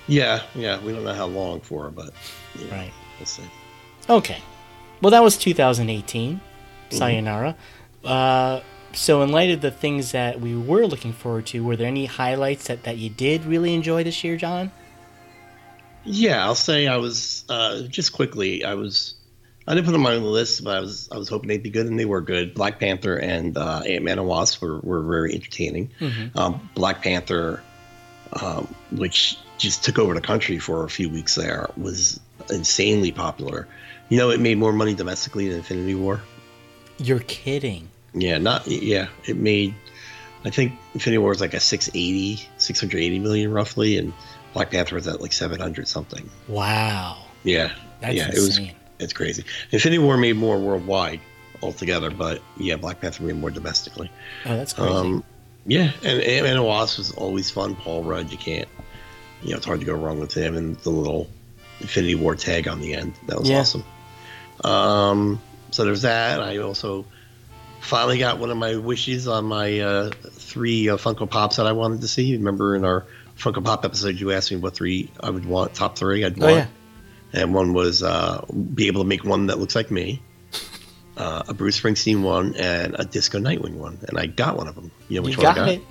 Yeah, yeah. We don't know how long for, but you know, right? We'll see. Okay. Well, that was 2018. Sayonara. Uh, so in light of the things that we were looking forward to, were there any highlights that, that you did really enjoy this year, John? Yeah, I'll say I was uh, just quickly. I was I didn't put them on the list, but I was I was hoping they'd be good, and they were good. Black Panther and uh, Ant Man and Wasp were, were very entertaining. Mm-hmm. Um, Black Panther, um, which just took over the country for a few weeks there, was insanely popular. You know, it made more money domestically than Infinity War. You're kidding. Yeah, not yeah. It made I think Infinity War was like a 680, 680 million roughly, and Black Panther was at like 700 something. Wow. Yeah, That's yeah, it was it's crazy. Infinity War made more worldwide altogether, but yeah, Black Panther made more domestically. Oh, that's crazy. Um, yeah, and Ant Man and Wasp was always fun. Paul Rudd, you can't, you know, it's hard to go wrong with him and the little Infinity War tag on the end. That was Yeah. awesome. Um, so there's that. I also finally got one of my wishes on my uh, three uh, Funko Pops that I wanted to see. Remember in our Funko Pop episode, you asked me what three I would want, top three I'd oh, want yeah. and one was uh, be able to make one that looks like me, uh, a Bruce Springsteen one, and a Disco Nightwing one, and I got one of them. You know which You one got I got? it.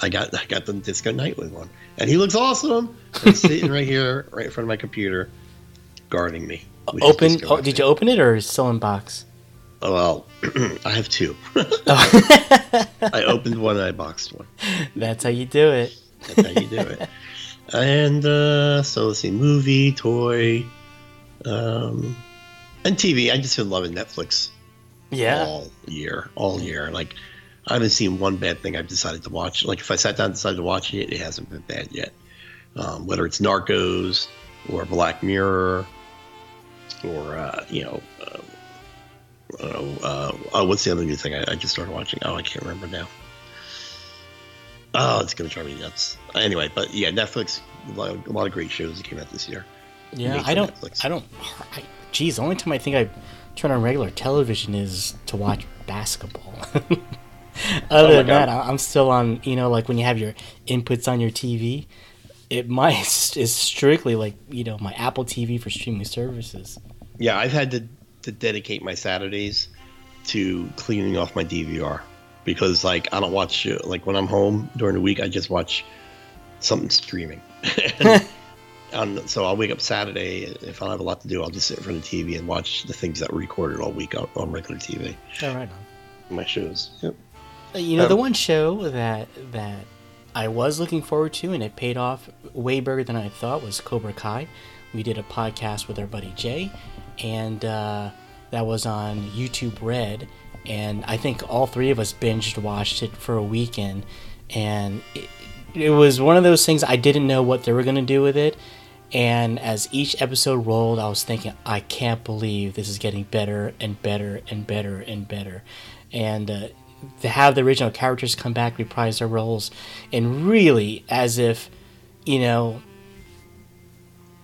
I got I got the Disco Nightwing one, and he looks awesome. He's sitting right here, right in front of my computer, guarding me. Open. Oh, did you open it or is it still in box? Oh, well, <clears throat> I have two. Oh. <laughs> <laughs> I opened one and I boxed one. That's how you do it. That's how you do it. And uh, so let's see, movie, toy, um, and TV. I just been loving Netflix Yeah. all year, all year. Like I haven't seen one bad thing I've decided to watch. Like if I sat down and decided to watch it, it hasn't been bad yet. Um, whether it's Narcos or Black Mirror or uh, you know, uh, I don't know, uh, oh, what's the other new thing I, I just started watching? Oh, I can't remember now. Oh, it's gonna drive me nuts. Anyway, but yeah, Netflix. A lot, of, a lot of great shows that came out this year. Yeah, I don't. Netflix. I don't. I, geez, the only time I think I turn on regular television is to watch basketball. <laughs> Other Oh than that, God. I- I'm still on. You know, like when you have your inputs on your TV, it might <laughs> is strictly like you know my Apple TV for streaming services. Yeah, I've had to, to dedicate my Saturdays to cleaning off my DVR because, like, I don't watch like when I'm home during the week. I just watch something streaming. <laughs> um, so I'll wake up Saturday if I don't have a lot to do. I'll just sit in front of the TV and watch the things that were recorded all week on, on regular TV. All right. My shows. Yep. Uh, You know, the Um, one show that that I was looking forward to and it paid off way bigger than I thought was Cobra Kai. We did a podcast with our buddy Jay, and uh, that was on YouTube Red. And I think all three of us binged watched it for a weekend, and it, it was one of those things I didn't know what they were gonna do with it. And as each episode rolled, I was thinking, I can't believe this is getting better and better and better and better. And uh, to have the original characters come back, reprise their roles, and really as if, you know,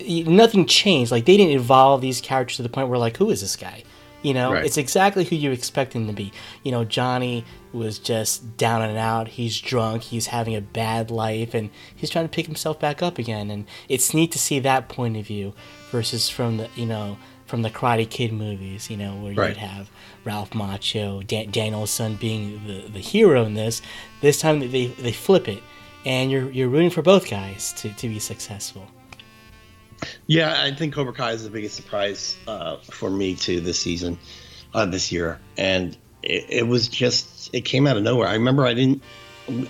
nothing changed. Like they didn't evolve these characters to the point where like, who is this guy? You know, Right. it's exactly who you expect him to be. You know, Johnny was just down and out. He's drunk. He's having a bad life, and he's trying to pick himself back up again. And it's neat to see that point of view versus from the you know from the Karate Kid movies. You know, where Right. you'd have Ralph Macchio, Dan- Daniel-san being the, the hero in this. This time they they flip it, and you're you're rooting for both guys to, to be successful. Yeah, I think Cobra Kai is the biggest surprise uh, for me too this season, uh, this year, and it, it was just it came out of nowhere. I remember I didn't,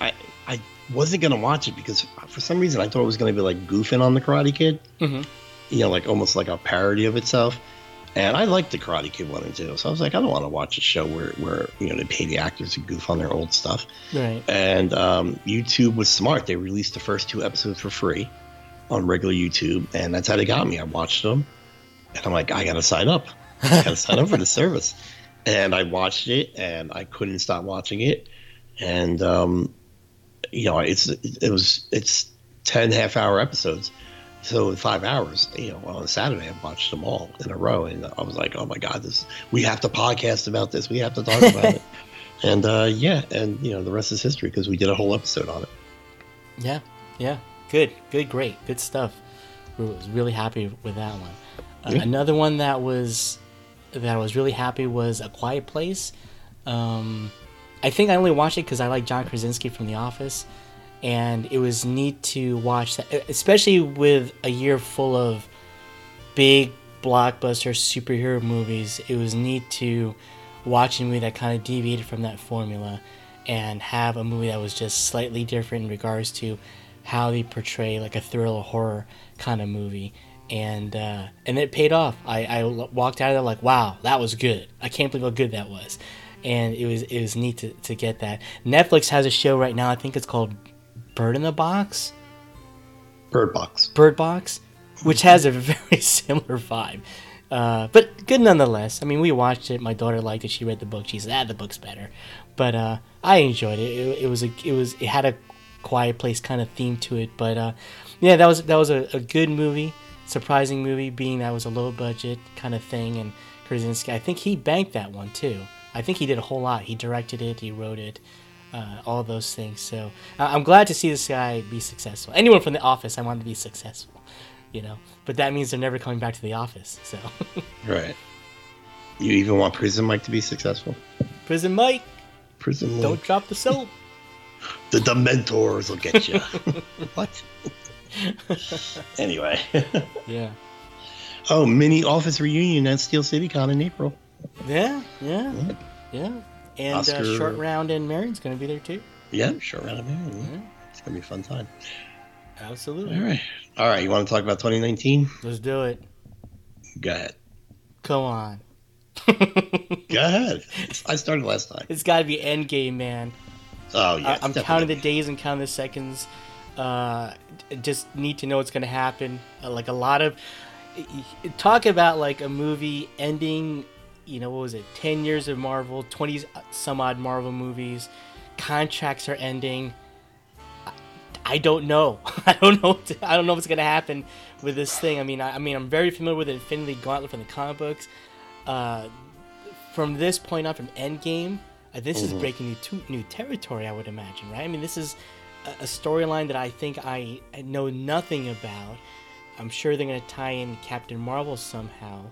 I I wasn't gonna watch it because for some reason I thought it was gonna be like goofing on the Karate Kid, Mhm. you know, like almost like a parody of itself. And I liked the Karate Kid one and two, so I was like, I don't want to watch a show where where you know they pay the actors to goof on their old stuff. Right. And um, YouTube was smart. They released the first two episodes for free on regular YouTube, and that's how they got me. I watched them, and I'm like, I gotta sign up. I gotta <laughs> sign up for the service. And I watched it, and I couldn't stop watching it. And um, you know, it's it was it's 10 half hour episodes. So in five hours, you know, on a Saturday, I watched them all in a row, and I was like, "Oh my God, this! We have to podcast about this. We have to talk about it." <laughs> And uh, yeah, and you know, the rest is history because we did a whole episode on it. Yeah, yeah, good, good, great, good stuff. We was really happy with that one. Uh, Yeah. Another one that was that I was really happy was A Quiet Place. Um, I think I only watched it because I like John Krasinski from The Office, and it was neat to watch that, especially with a year full of big blockbuster superhero movies. It was neat to watch a movie that kind of deviated from that formula and have a movie that was just slightly different in regards to how they portray like a thriller horror kind of movie. And uh, and it paid off. I, I walked out of there like wow that was good. I can't believe how good that was. And it was it was neat to, to get that. Netflix has a show right now i think it's called bird in the box? Bird Box. bird box? Which has a <laughs> very similar vibe. Uh, but good nonetheless. I mean we watched it. My daughter liked it. She read the book. She said ah the book's better. But uh, i enjoyed it. it it was a it was it had a quiet place kind of theme to it. But uh, yeah that was that was a, a good movie. Surprising movie being that was a low budget kind of thing. And Krasinski I think he banked that one too. I think he did a whole lot. He directed it. He wrote it uh, all those things so uh, I'm glad to see this guy be successful anyone from the office I want to be successful you know but that means they're never coming back to the office so <laughs> Right. You even want Prison Mike to be successful? prison Mike Prison Mike. don't drop the soap <laughs> The Dementors will get you. <laughs> what? anyway. yeah oh, mini office reunion at Steel City Con in April. yeah yeah yeah and uh, Oscar- short round and Marion's gonna be there too Yeah, sure. Right up there. Yeah. It's gonna be a fun time. absolutely All right. All right. You want to talk about 2019? let's do it Go ahead. come on <laughs> Go ahead. I started last time. It's got to be Endgame, man. Oh yeah. I- I'm definitely- counting the days and counting the seconds. Uh, just need to know what's going to happen. Uh, like a lot of talk about like a movie ending. You know what was it? Ten years of Marvel, twenty some odd Marvel movies. Contracts are ending. I- I don't know. <laughs> I don't know. To- I don't know what's gonna happen with this thing. I mean, I, I mean, I'm very familiar with Infinity Gauntlet from the comic books. Uh, from this point on, from Endgame, uh, this is breaking new to- new territory. I would imagine, right? I mean, this is a, a storyline that I think I, I know nothing about. I'm sure they're gonna tie in Captain Marvel somehow,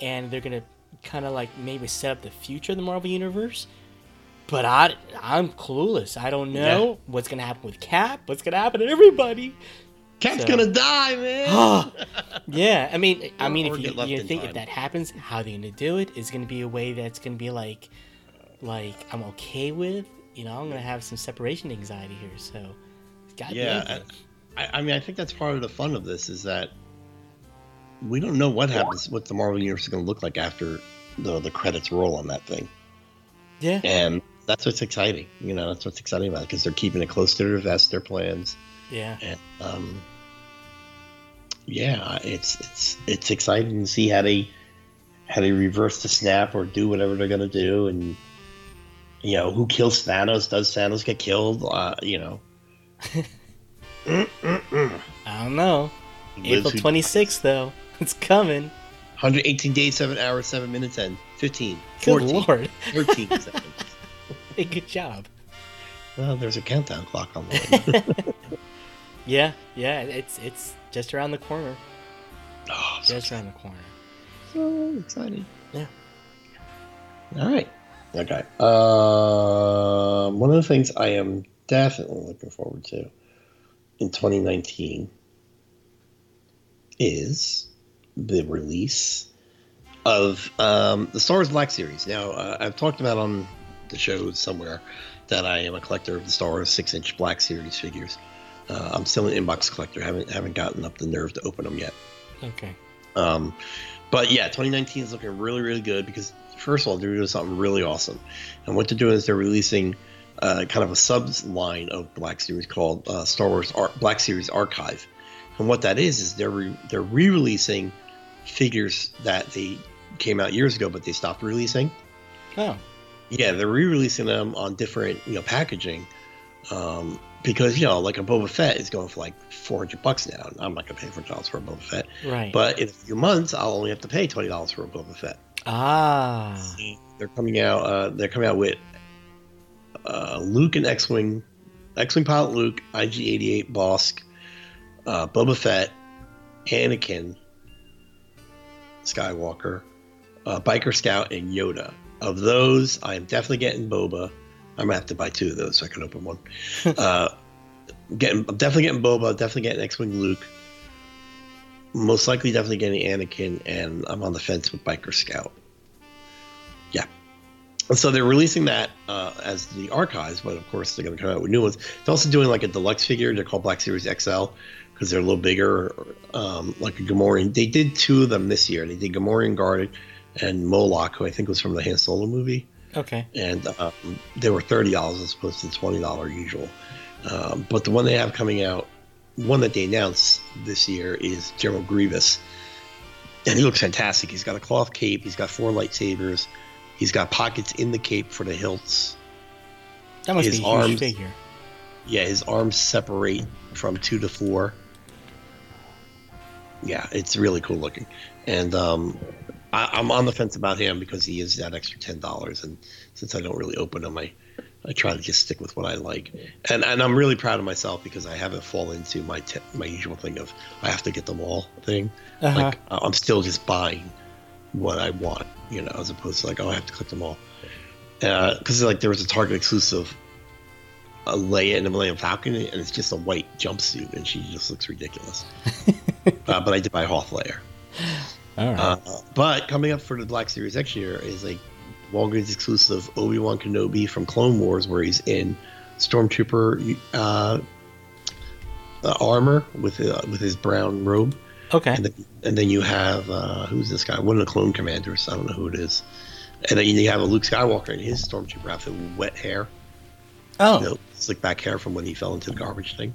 and they're gonna kind of like maybe set up the future of the Marvel universe. But I, I'm clueless. I don't know Yeah. what's gonna happen with Cap. What's gonna happen to everybody? Cap's So- gonna die, man. <gasps> Yeah, I mean, I mean, or if you, you think time. if that happens, how are they gonna do it is gonna be a way that's gonna be like, like I'm okay with. You know, I'm gonna have some separation anxiety here, so yeah. I, I mean, I think that's part of the fun of this is that we don't know what happens, what the Marvel universe is going to look like after the the credits roll on that thing, Yeah, and that's what's exciting. You know, that's what's exciting about it because they're keeping it close to their vest, their plans, yeah, and um, yeah, it's it's it's exciting to see how they how they reverse the snap or do whatever they're gonna do, and you know who kills Thanos? Does Thanos get killed? Uh, you know, <laughs> I don't know. Lives April 26th, though, <laughs> it's coming. 118 days, 7 hours, 7 minutes, and 15, Good 14, lord, 13 <laughs> seconds. hey, good job. Well, there's a countdown clock on the <laughs> Yeah, yeah, it's it's just around the corner. Oh, Just around the corner. so exciting. Yeah. All right. Okay. Um, one of the things I am definitely looking forward to in 2019 is the release of um, the Star Wars Black Series. Now, uh, I've talked about on the show somewhere that I am a collector of the Star Wars six-inch Black Series figures. Uh, I'm still an inbox collector. haven't haven't gotten up the nerve to open them yet. Okay. Um, but yeah, 2019 is looking really, really good because first of all, they're doing something really awesome, and what they're doing is they're releasing uh, kind of a sub line of Black Series called uh, Star Wars Ar- Black Series Archive, and what that is is they're re- they're re-releasing figures that they came out years ago, but they stopped releasing. Oh, Yeah, they're re-releasing them on different you know packaging. Um, because you know, like a Boba Fett is going for like 400 bucks now. and I'm not gonna pay four dollars for a Boba Fett. right. But in a few months, I'll only have to pay twenty dollars for a Boba Fett. ah, They're coming out. Uh, they're coming out with uh, Luke and X-wing, X-wing pilot Luke, IG-88 Bossk, uh, Boba Fett, Anakin, Skywalker, uh, Biker Scout, and Yoda. Of those, I am definitely getting Boba. I'm gonna have to buy two of those so I can open one. <laughs> uh, getting, I'm definitely getting Boba. Definitely getting X-wing Luke. Most likely, definitely getting Anakin, and I'm on the fence with Biker Scout. Yeah. And so they're releasing that uh, as the archives, but of course they're going to come out with new ones. They're also doing like a deluxe figure. They're called Black Series XL because they're a little bigger, um, like a Gamorrean. They did two of them this year. They did Gamorrean Guard and Moloch, who I think was from the Han Solo movie Okay. and um, they were thirty dollars as opposed to twenty dollar usual. Um, but the one they have coming out, one that they announced this year is General Grievous, and he looks fantastic. He's got a cloth cape. He's got four lightsabers. He's got pockets in the cape for the hilts. That must His be a huge arms- figure. Yeah, his arms separate from two to four. Yeah, it's really cool looking, and um, I, I'm on the fence about him because he is that extra ten dollars, and since I don't really open them, I I try to just stick with what I like, and and I'm really proud of myself because I haven't fallen into my te- my usual thing of I have to get them all thing. Uh-huh. Like I'm still just buying what I want, you know, as opposed to like oh I have to click them all, because like there was a Target exclusive a Leia and the Millennium Falcon, and it's just a white jumpsuit, and she just looks ridiculous. <laughs> <laughs> uh, but I did buy. All right. Uh, but coming up for the Black Series next year is a Walgreens exclusive Obi Wan Kenobi from Clone Wars, where he's in Stormtrooper uh, uh, armor with uh, with his brown robe, okay. and then, and then you have uh, who's this guy? One of the clone commanders. I don't know who it is. And then you have a Luke Skywalker in his Stormtrooper outfit with wet hair, oh, you know, slick back hair from when he fell into the garbage thing.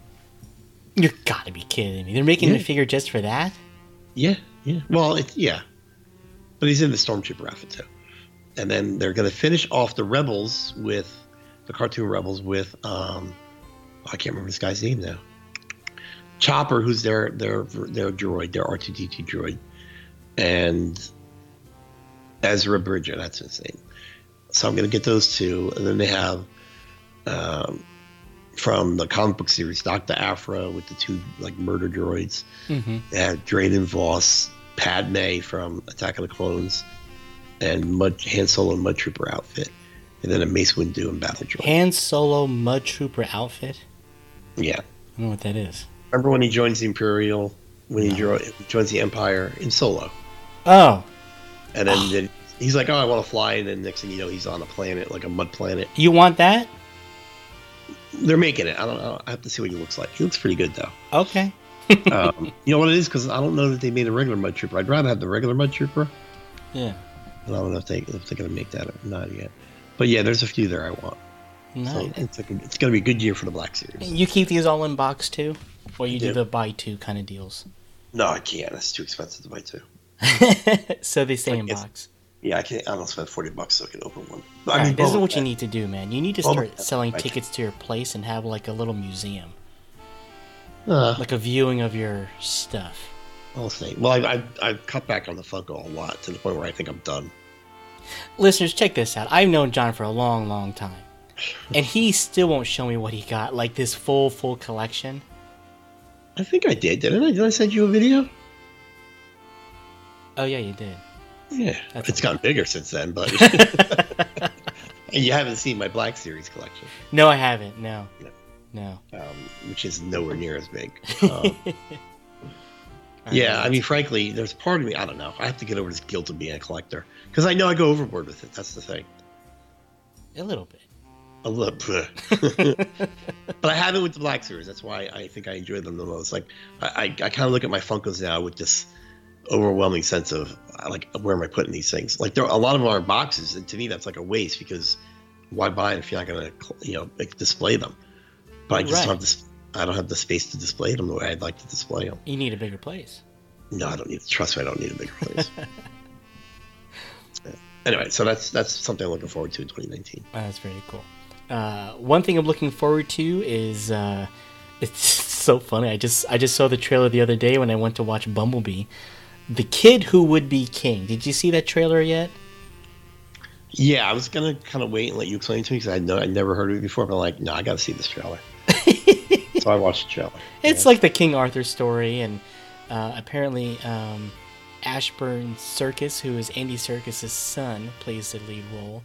You gotta be kidding me! They're making Yeah. the figure just for that? Yeah, yeah. Well, it's yeah, but he's in the stormtrooper outfit too. And then they're going to finish off the rebels with the cartoon rebels with um, I can't remember this guy's name now. Chopper, who's their their their droid, their R two D two droid, and Ezra Bridger, that's his name. So I'm going to get those two, and then they have um, from the comic book series Doctor Aphra with the two like murder droids. Mm-hmm. Had Dryden Vos, Padme from Attack of the Clones, and Mud, Han Solo Mud Trooper outfit, and then a Mace Windu and Battle Droid. Han Solo Mud Trooper outfit? yeah. I don't know what that is. Remember when he joins the Imperial, when he jo- joins the Empire in Solo, Oh, and then, then he's like, "Oh, I want to fly," and then next thing you know, he's on a planet like a mud planet. you want that? They're making it. I don't know. I have to see what he looks like. He looks pretty good though. Okay. <laughs> um, you know what it is? Because I don't know that they made a regular Mud Trooper. I'd rather have the regular Mud Trooper. Yeah. And I don't know if they if they're gonna make that or not yet. But yeah, there's a few there I want. So it's, like a, it's gonna be a good year for the Black Series. You keep these all in box too? Or you do do. the buy two kind of deals? No, I can't. It's too expensive to buy two. <laughs> so they stay in Like, it's- box. Yeah, I can't. I don't spend forty bucks so I can open one. All right, this is Boba what you need to do, man. You need to start Fett, selling right. tickets to your place and have like a little museum, Uh, like a viewing of your stuff. I'll say. Well, I, I I've cut back on the Funko a lot to the point where I think I'm done. Listeners, check this out. I've known John for a long, long time, and he still won't show me what he got, like this full, full collection. I think I did, didn't I? Did I send you a video? Oh yeah, you did. Yeah, That's it's gotten bigger since then, but and <laughs> <laughs> you haven't seen my Black Series collection, No, I haven't. No, No. no. um, which is nowhere near as big. <laughs> Um, Yeah, I mean, frankly, there's part of me, I don't know. I have to get over this guilt of being a collector because I know I go overboard with it. That's the thing. a little bit. A little bit. but I have it with the Black Series. That's why I think I enjoy them the most. Like, I, I, I kind of look at my Funkos now with this overwhelming sense of, uh, like, where am I putting these things? Like, there are a lot of them are in boxes, and to me, that's like a waste because why buy it if you're not going to, you know, like, display them? But I just Right. don't have this. I don't have the space to display them the way I'd like to display them. You need a bigger place. No, I don't need. Trust me, I don't need a bigger place. <laughs> Anyway, so that's that's something I'm looking forward to in 2019. Oh, that's very cool. Uh, one thing I'm looking forward to is uh, <laughs> it's so funny. I just I just saw the trailer the other day when I went to watch Bumblebee. The kid who would be king. Did you see that trailer yet? Yeah, I was gonna kind of wait and let you explain it to me because I know I'd never heard of it before. But I'm like, no, I got to see this trailer. <laughs> so I watched the trailer. It's like the King Arthur story, and uh, apparently um, Ashbourne Serkis, who is Andy Serkis's son, plays the lead role.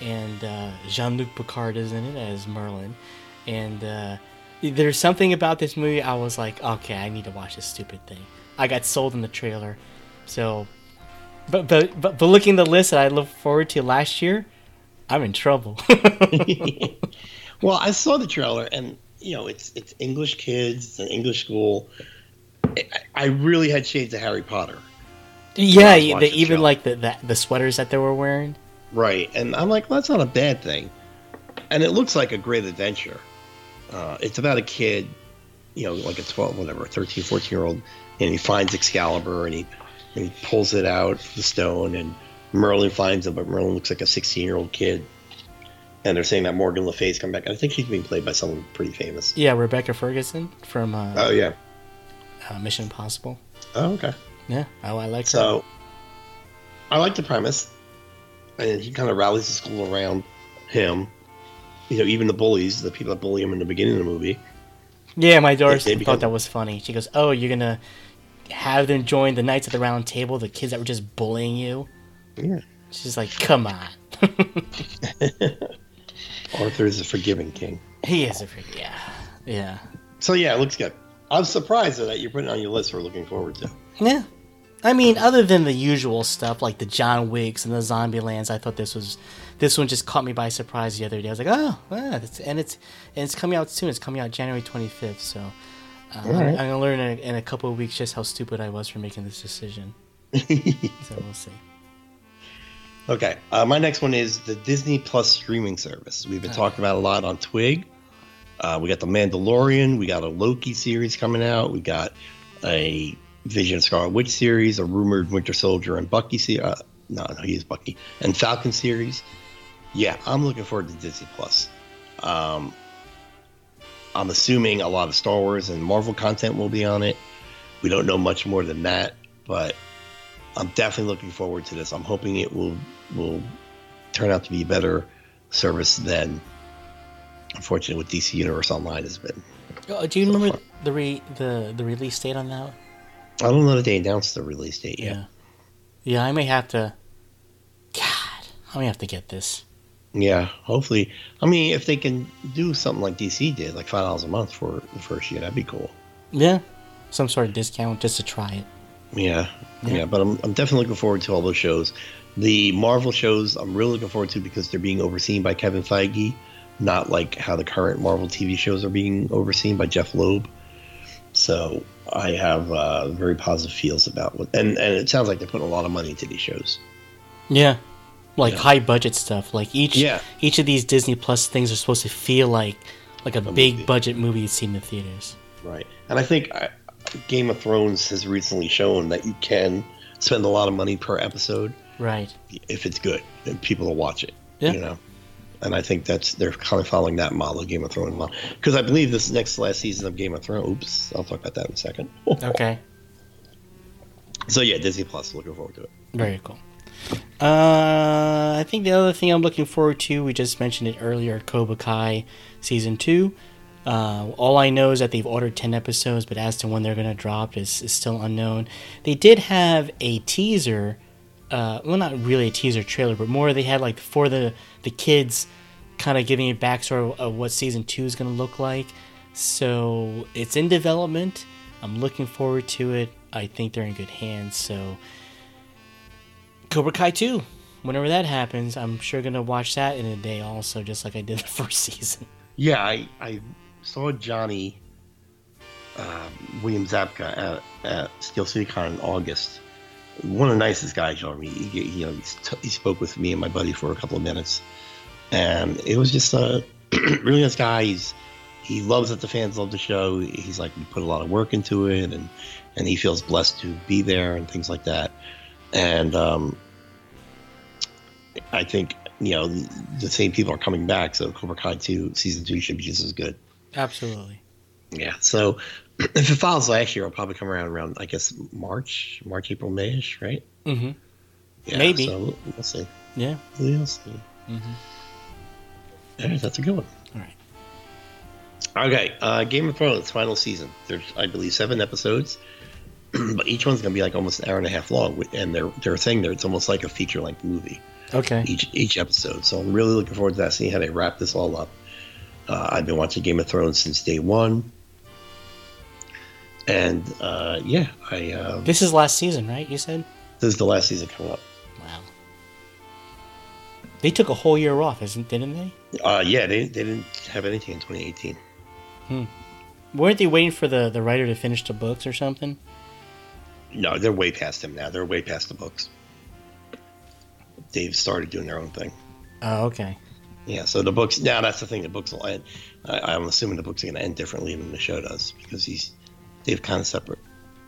and uh, Jean Luc Picard is in it as Merlin, and uh, there's something about this movie I was like, okay, I need to watch this stupid thing. I got sold in the trailer, so. But but but, but looking at the list that I looked forward to last year, I'm in trouble. <laughs> well, I saw the trailer, and you know, it's it's English kids, it's an English school. I, I really had shades of Harry Potter. yeah, the, even like the, the the sweaters that they were wearing. Right. And I'm like, well, that's not a bad thing. And it looks like a great adventure. Uh, it's about a kid, you know, like a 12, whatever, 13, 14 year old, and he finds Excalibur and he, and he pulls it out, the stone, and Merlin finds him, but Merlin looks like a 16 year old kid. And they're saying that Morgan Le Fay's come back. I think she's being played by someone pretty famous. Yeah, Rebecca Ferguson from uh, Oh, yeah. uh, Mission Impossible. Oh, okay. Yeah, oh, I like her. So I like the premise. And he kind of rallies the school around him. You know, even the bullies, the people that bully him in the beginning of the movie. Yeah, my daughter they thought become- that was funny. She goes, "Oh, you're gonna have them join the Knights of the Round Table, the kids that were just bullying you." Yeah. She's like, "Come on." <laughs> <laughs> Arthur is a forgiving king. he is a freak. Yeah, yeah, So yeah, it looks good. I'm surprised that you're putting it on your list. We're looking forward to. yeah. I mean, other than the usual stuff like the John Wicks and the Zombie Lands, I thought this was this one just caught me by surprise the other day. I was like, "Oh, and it's and it's coming out soon. It's coming out January 25th." So. Uh, I'm, right. I'm gonna learn in a, in a couple of weeks just how stupid I was for making this decision. <laughs> so we'll see. Okay, uh, my next one is the Disney Plus streaming service. We've been talking about a lot on Twig. Uh, we got the Mandalorian. We got a Loki series coming out. We got a Vision of Scarlet Witch series, a rumored Winter Soldier and Bucky series. Uh, no, no, he is Bucky and Falcon series. Yeah, I'm looking forward to Disney Plus. Um, I'm assuming a lot of Star Wars and Marvel content will be on it. We don't know much more than that, but I'm definitely looking forward to this. I'm hoping it will will turn out to be a better service than, unfortunately, what DC Universe Online has been. Oh, do you remember the re- the the release date on that? I don't know that they announced the release date yet. Yeah. Yeah, I may have to. God, I may have to get this. Yeah, hopefully. I mean, if they can do something like DC did, like five dollars a month for the first year, that'd be cool. Yeah, some sort of discount just to try it. Yeah, Yeah. yeah, but I'm, I'm definitely looking forward to all those shows. The Marvel shows I'm really looking forward to because they're being overseen by Kevin Feige, not like how the current Marvel TV shows are being overseen by Jeph Loeb. So I have uh, very positive feels about what, and and it sounds like they're putting a lot of money into these shows. Yeah, like Yeah. high budget stuff. Like each Yeah. each of these Disney Plus things are supposed to feel like like a, big movie. budget movie you'd see in the theaters. Right. And I think uh, Game of Thrones has recently shown that you can spend a lot of money per episode Right. if it's good and people will watch it. Yeah. You know. And I think that's they're kind of following that model, Game of Thrones model, because I believe this next last season of Game of Thrones. Oops, I'll talk about that in a second. <laughs> Okay. So yeah, Disney Plus. Looking forward to it. Very cool. Uh, I think the other thing I'm looking forward to, we just mentioned it earlier, Cobra Kai season two. Uh, all I know is that they've ordered 10 episodes, but as to when they're going to drop is, is still unknown. They did have a teaser, uh, well, not really a teaser trailer, but more they had like for the, the kids kind of giving a backstory of, of what season two is going to look like. So it's in development. I'm looking forward to it. I think they're in good hands. So Cobra Kai 2. Whenever that happens, I'm sure gonna watch that in a day also, just like I did <laughs> the first season. Yeah, I, I saw Johnny uh, William Zabka at, at Steel City Con in August. One of the nicest guys you meet. He, he, you know, he spoke with me and my buddy for a couple of minutes, and it was just a <clears throat> really nice guy. He's he loves that the fans love the show. He's like we put a lot of work into it, and and he feels blessed to be there and things like that. And um, I think you know the same people are coming back, so Cobra Kai two season two should be just as good. Absolutely. Yeah. So <clears throat> if it follows last year, it'll probably come around around I guess March, March, April, Mayish, right? Mm-hmm. Yeah, Maybe. So we'll, we'll see. Yeah. We'll see. Mhm. Yeah, that's a good one. All right. Okay, uh, Game of Thrones final season. There's, I believe, seven episodes, <clears throat> but each one's gonna be like almost an hour and a half long. And they're they're saying that it's almost like a feature length movie. Okay. each each episode. So I'm really looking forward to that. Seeing how they wrap this all up. Uh, I've been watching Game of Thrones since day one, and uh, yeah, I uh, This is last season, right? You said. this is the last season coming up. Wow. They took a whole year off, isn't didn't they? Uh, yeah, they, they didn't have anything in 2018. Hmm. Weren't they waiting for the the writer to finish the books or something? No, they're way past him now. They're way past the books. They've started doing their own thing. Oh, okay. Yeah, so the books now that's the thing. The books will end. I, I'm assuming the books are going to end differently than the show does because he's they've kind of separate.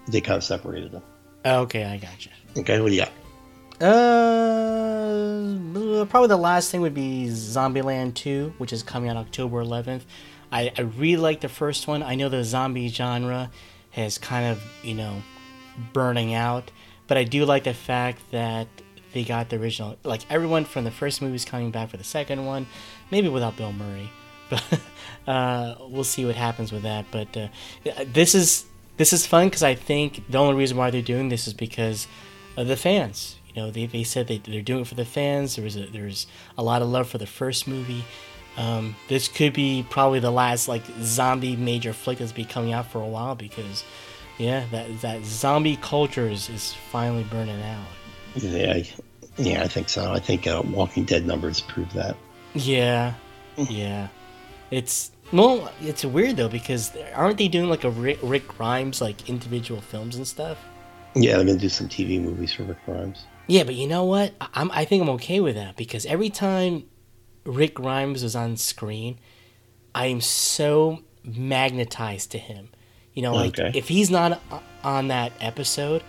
They kind of separated them. Oh, okay, I gotcha. Okay, what do you got? Uh, probably the last thing would be Zombieland 2, which is coming out October 11th. I, I really like the first one. I know the zombie genre has kind of, you know, burning out, but I do like the fact that they got the original. Like everyone from the first movie is coming back for the second one, maybe without Bill Murray, <laughs> but uh, we'll see what happens with that. But uh, this is this is fun because I think the only reason why they're doing this is because of the fans. You know, they, they said they, they're doing it for the fans. There was a, there's a lot of love for the first movie. Um, this could be probably the last like zombie major flick that's be coming out for a while because, yeah, that that zombie culture is, is finally burning out. Yeah, I, yeah, I think so. I think uh, Walking Dead numbers prove that. Yeah, yeah. It's well, it's weird though because aren't they doing like a Rick, Rick Grimes like individual films and stuff? Yeah, they're gonna do some TV movies for Rick Grimes. Yeah, but you know what? I- I'm I think I'm okay with that because every time Rick Grimes was on screen, I am so magnetized to him. You know, like Okay. if he's not on that episode,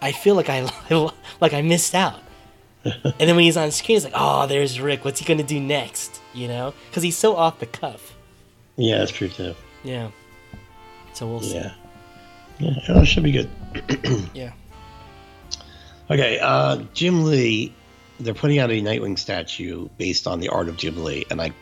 I feel like I <laughs> like I missed out. <laughs> and then when he's on screen, it's like, oh, there's Rick. What's he gonna do next? You know, because he's so off the cuff. Yeah, that's true too. Yeah. So we'll see. Yeah, yeah, oh, it should be good. <clears throat> Yeah. <clears throat> Okay, uh, Jim Lee, they're putting out a Nightwing statue based on the art of Jim Lee, and I've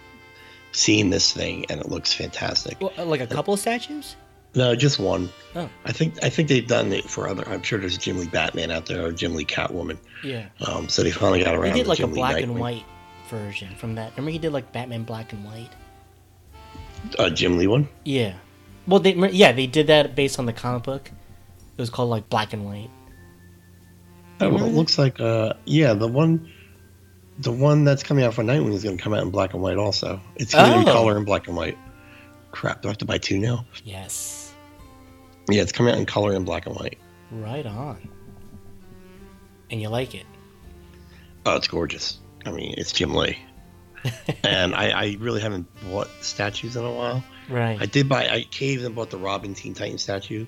seen this thing, and it looks fantastic. Well, uh, like a couple of statues. No, just one. Oh. I think I think they've done it for other. I'm sure there's a Jim Lee Batman out there or Jim Lee Catwoman. Yeah. Um, so they finally got around. He did like a Lee black and white version from that. Remember he did like Batman Black and White. Uh, Jim Lee one. Yeah. Well, they yeah they did that based on the comic book. It was called like Black and White. Oh, well, it looks like uh, yeah, the one, the one that's coming out for Nightwing is going to come out in black and white also. It's going to be Oh. color in black and white. Crap, do I have to buy two now? Yes. Yeah, it's coming out in color and black and white. Right on. And you like it? Oh, it's gorgeous. I mean, it's Jim Lee. <laughs> and I, I really haven't bought statues in a while. Right. I did buy. I caved and bought the Robin Teen Titan statue,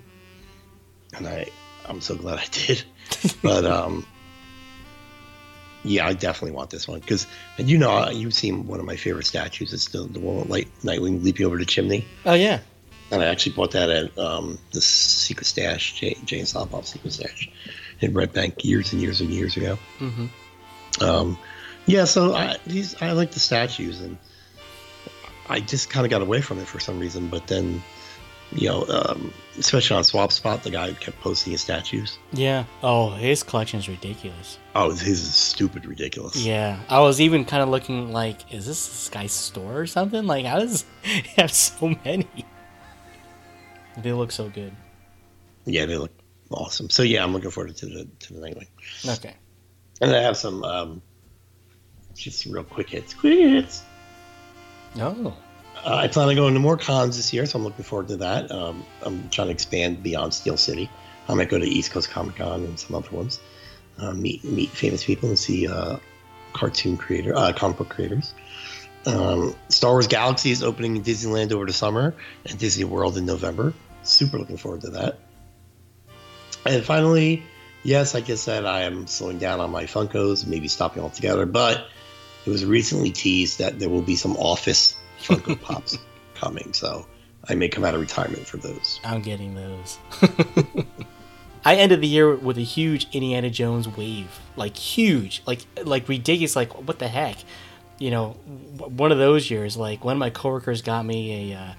and I I'm so glad I did. <laughs> but um, yeah, I definitely want this one because, and you know, you've seen one of my favorite statues. It's the the one with Light Nightwing leaping over the chimney, oh yeah. And I actually bought that at um the Secret Stash, Jay, Jay and Silent Bob Secret Stash, in Red Bank years and years and years ago. hmm Um, yeah, so I these I like the statues, and I just kind of got away from it for some reason. But then, you know, um, especially on Swap Spot, the guy kept posting his statues. Yeah. Oh, his collection is ridiculous. Oh, his is stupid ridiculous. Yeah. I was even kind of looking like, is this this guy's store or something? Like, how does <laughs> he have so many? They look so good. yeah, they look awesome. So yeah, I'm looking forward to the to the Nightwing, Okay. and I have some um, just real quick hits. Quick hits. Oh. Uh, I plan on going to more cons this year, so I'm looking forward to that. Um, I'm trying to expand beyond Steel City. I might go to East Coast Comic Con and some other ones. Uh, meet meet famous people and see uh, cartoon creator, uh, comic book creators. Um, Star Wars Galaxy is opening in Disneyland over the summer and Disney World in November. Super looking forward to that. And finally, yes, like I said, I am slowing down on my Funkos, maybe stopping altogether. But it was recently teased that there will be some Office Funko <laughs> Pops coming, so I may come out of retirement for those. I'm getting those. <laughs> I ended the year with a huge Indiana Jones wave, like huge, like like ridiculous. Like what the heck, you know? w- One of those years, like one of my coworkers got me a uh,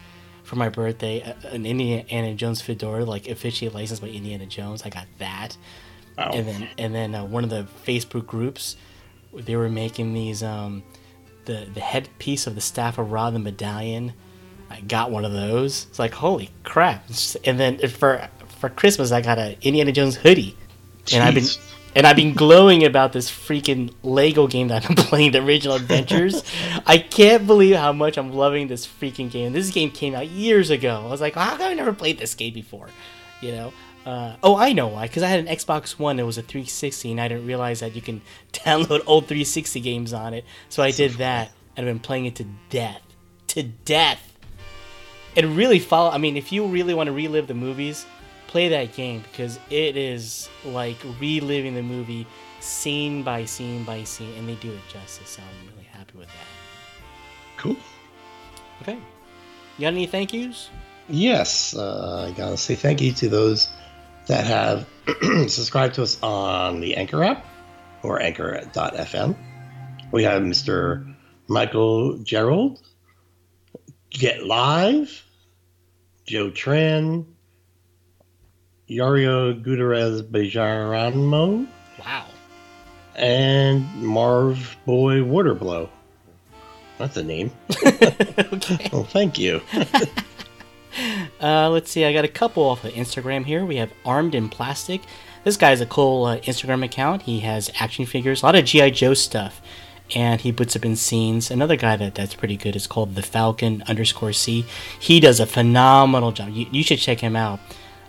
for my birthday a- an Indiana Jones fedora, like officially licensed by Indiana Jones. I got that, Wow. and then and then uh, one of the Facebook groups they were making these um, the the headpiece of the staff of Ra, the medallion. I got one of those. It's like holy crap! And then for for Christmas, I got an Indiana Jones hoodie, and I've been Jeez. And I've been glowing about this freaking Lego game that I'm <laughs> playing, the original Adventures. <laughs> I can't believe how much I'm loving this freaking game. This game came out years ago. I was like, how come I never played this game before? You know. Uh, oh, I know why. Because I had an Xbox One. It was a 360, and I didn't realize that you can <laughs> download old 360 games on it. So I did that, and I've been playing it to death, to death. And really follow. I mean, if you really want to relive the movies, play that game because it is like reliving the movie scene by scene by scene, and they do it justice. So I'm really happy with that. Cool. Okay, you got any thank yous? Yes, uh, I gotta say thank you to those that have <clears throat> subscribed to us on the Anchor app or Anchor.fm. We have Mr. Michael Gerald, Get Live, Joe Tran, Yario Gutierrez Bejarano, Wow. and Marv Boy Waterblow. That's a name. <laughs> okay. Well, thank you. <laughs> Uh, let's see. I got a couple off of Instagram here. We have Armed in Plastic. This guy's a cool uh, Instagram account. He has action figures, a lot of GI Joe stuff, and he puts up in scenes. Another guy that that's pretty good is called the Falcon underscore C. He does a phenomenal job. You, you should check him out.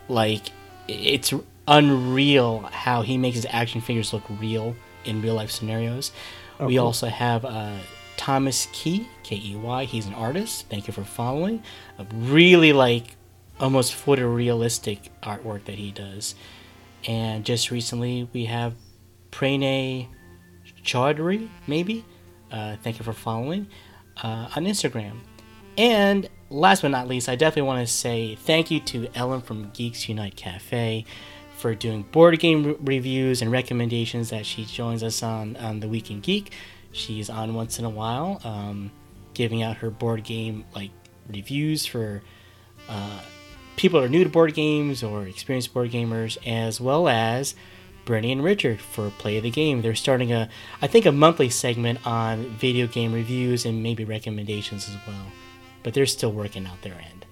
Like it's unreal how he makes his action figures look real in real life scenarios. we cool. also have uh, Thomas Key, K E Y. He's an artist. Thank you for following. A really like almost photorealistic artwork that he does. And just recently we have Pranay Chaudhary, maybe. Uh, thank you for following uh, on Instagram. And last but not least, I definitely want to say thank you to Ellen from Geeks Unite Cafe for doing board game re- reviews and recommendations that she joins us on on the Weekend Geek. She's on once in a while, um, giving out her board game like reviews for uh, people that are new to board games or experienced board gamers, as well as Brittany and Richard for Play of the Game. They're starting a, I think, a monthly segment on video game reviews and maybe recommendations as well. But they're still working out their end.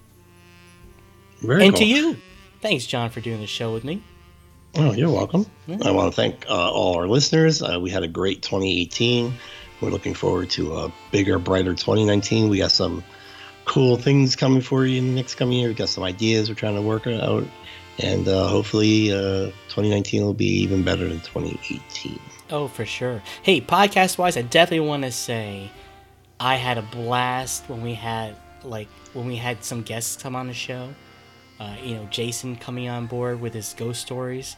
Very and cool. to you, thanks, John, for doing the show with me. Oh, you're welcome. I want to thank uh, all our listeners. Uh, we had a great 2018. We're looking forward to a bigger, brighter 2019. We got some cool things coming for you in the next coming year. We got some ideas we're trying to work out, and uh, hopefully, uh, 2019 will be even better than 2018. Oh, for sure. Hey, podcast wise, I definitely want to say I had a blast when we had like when we had some guests come on the show. Uh, you know, Jason coming on board with his ghost stories.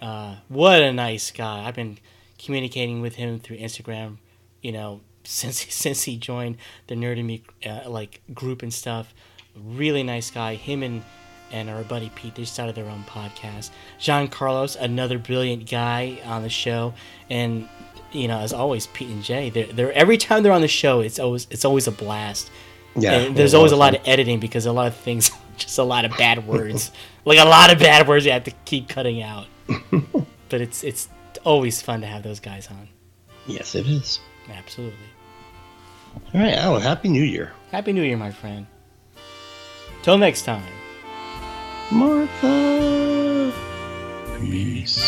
Uh, what a nice guy! I've been communicating with him through Instagram. You know, <laughs> since since he joined the Nerd and Me uh, like group and stuff. Really nice guy. Him and and our buddy Pete, they started their own podcast. John Carlos, another brilliant guy on the show, and you know, as always, Pete and Jay, they're, they're every time they're on the show, it's always it's always a blast. Yeah, and there's always a lot of editing because a lot of things, <laughs> just a lot of bad words, <laughs> like a lot of bad words you have to keep cutting out. <laughs> but it's it's always fun to have those guys on. Yes, it is. Absolutely. All right, Alan. Happy New Year, Happy New Year, my friend. Till next time. Martha. Peace.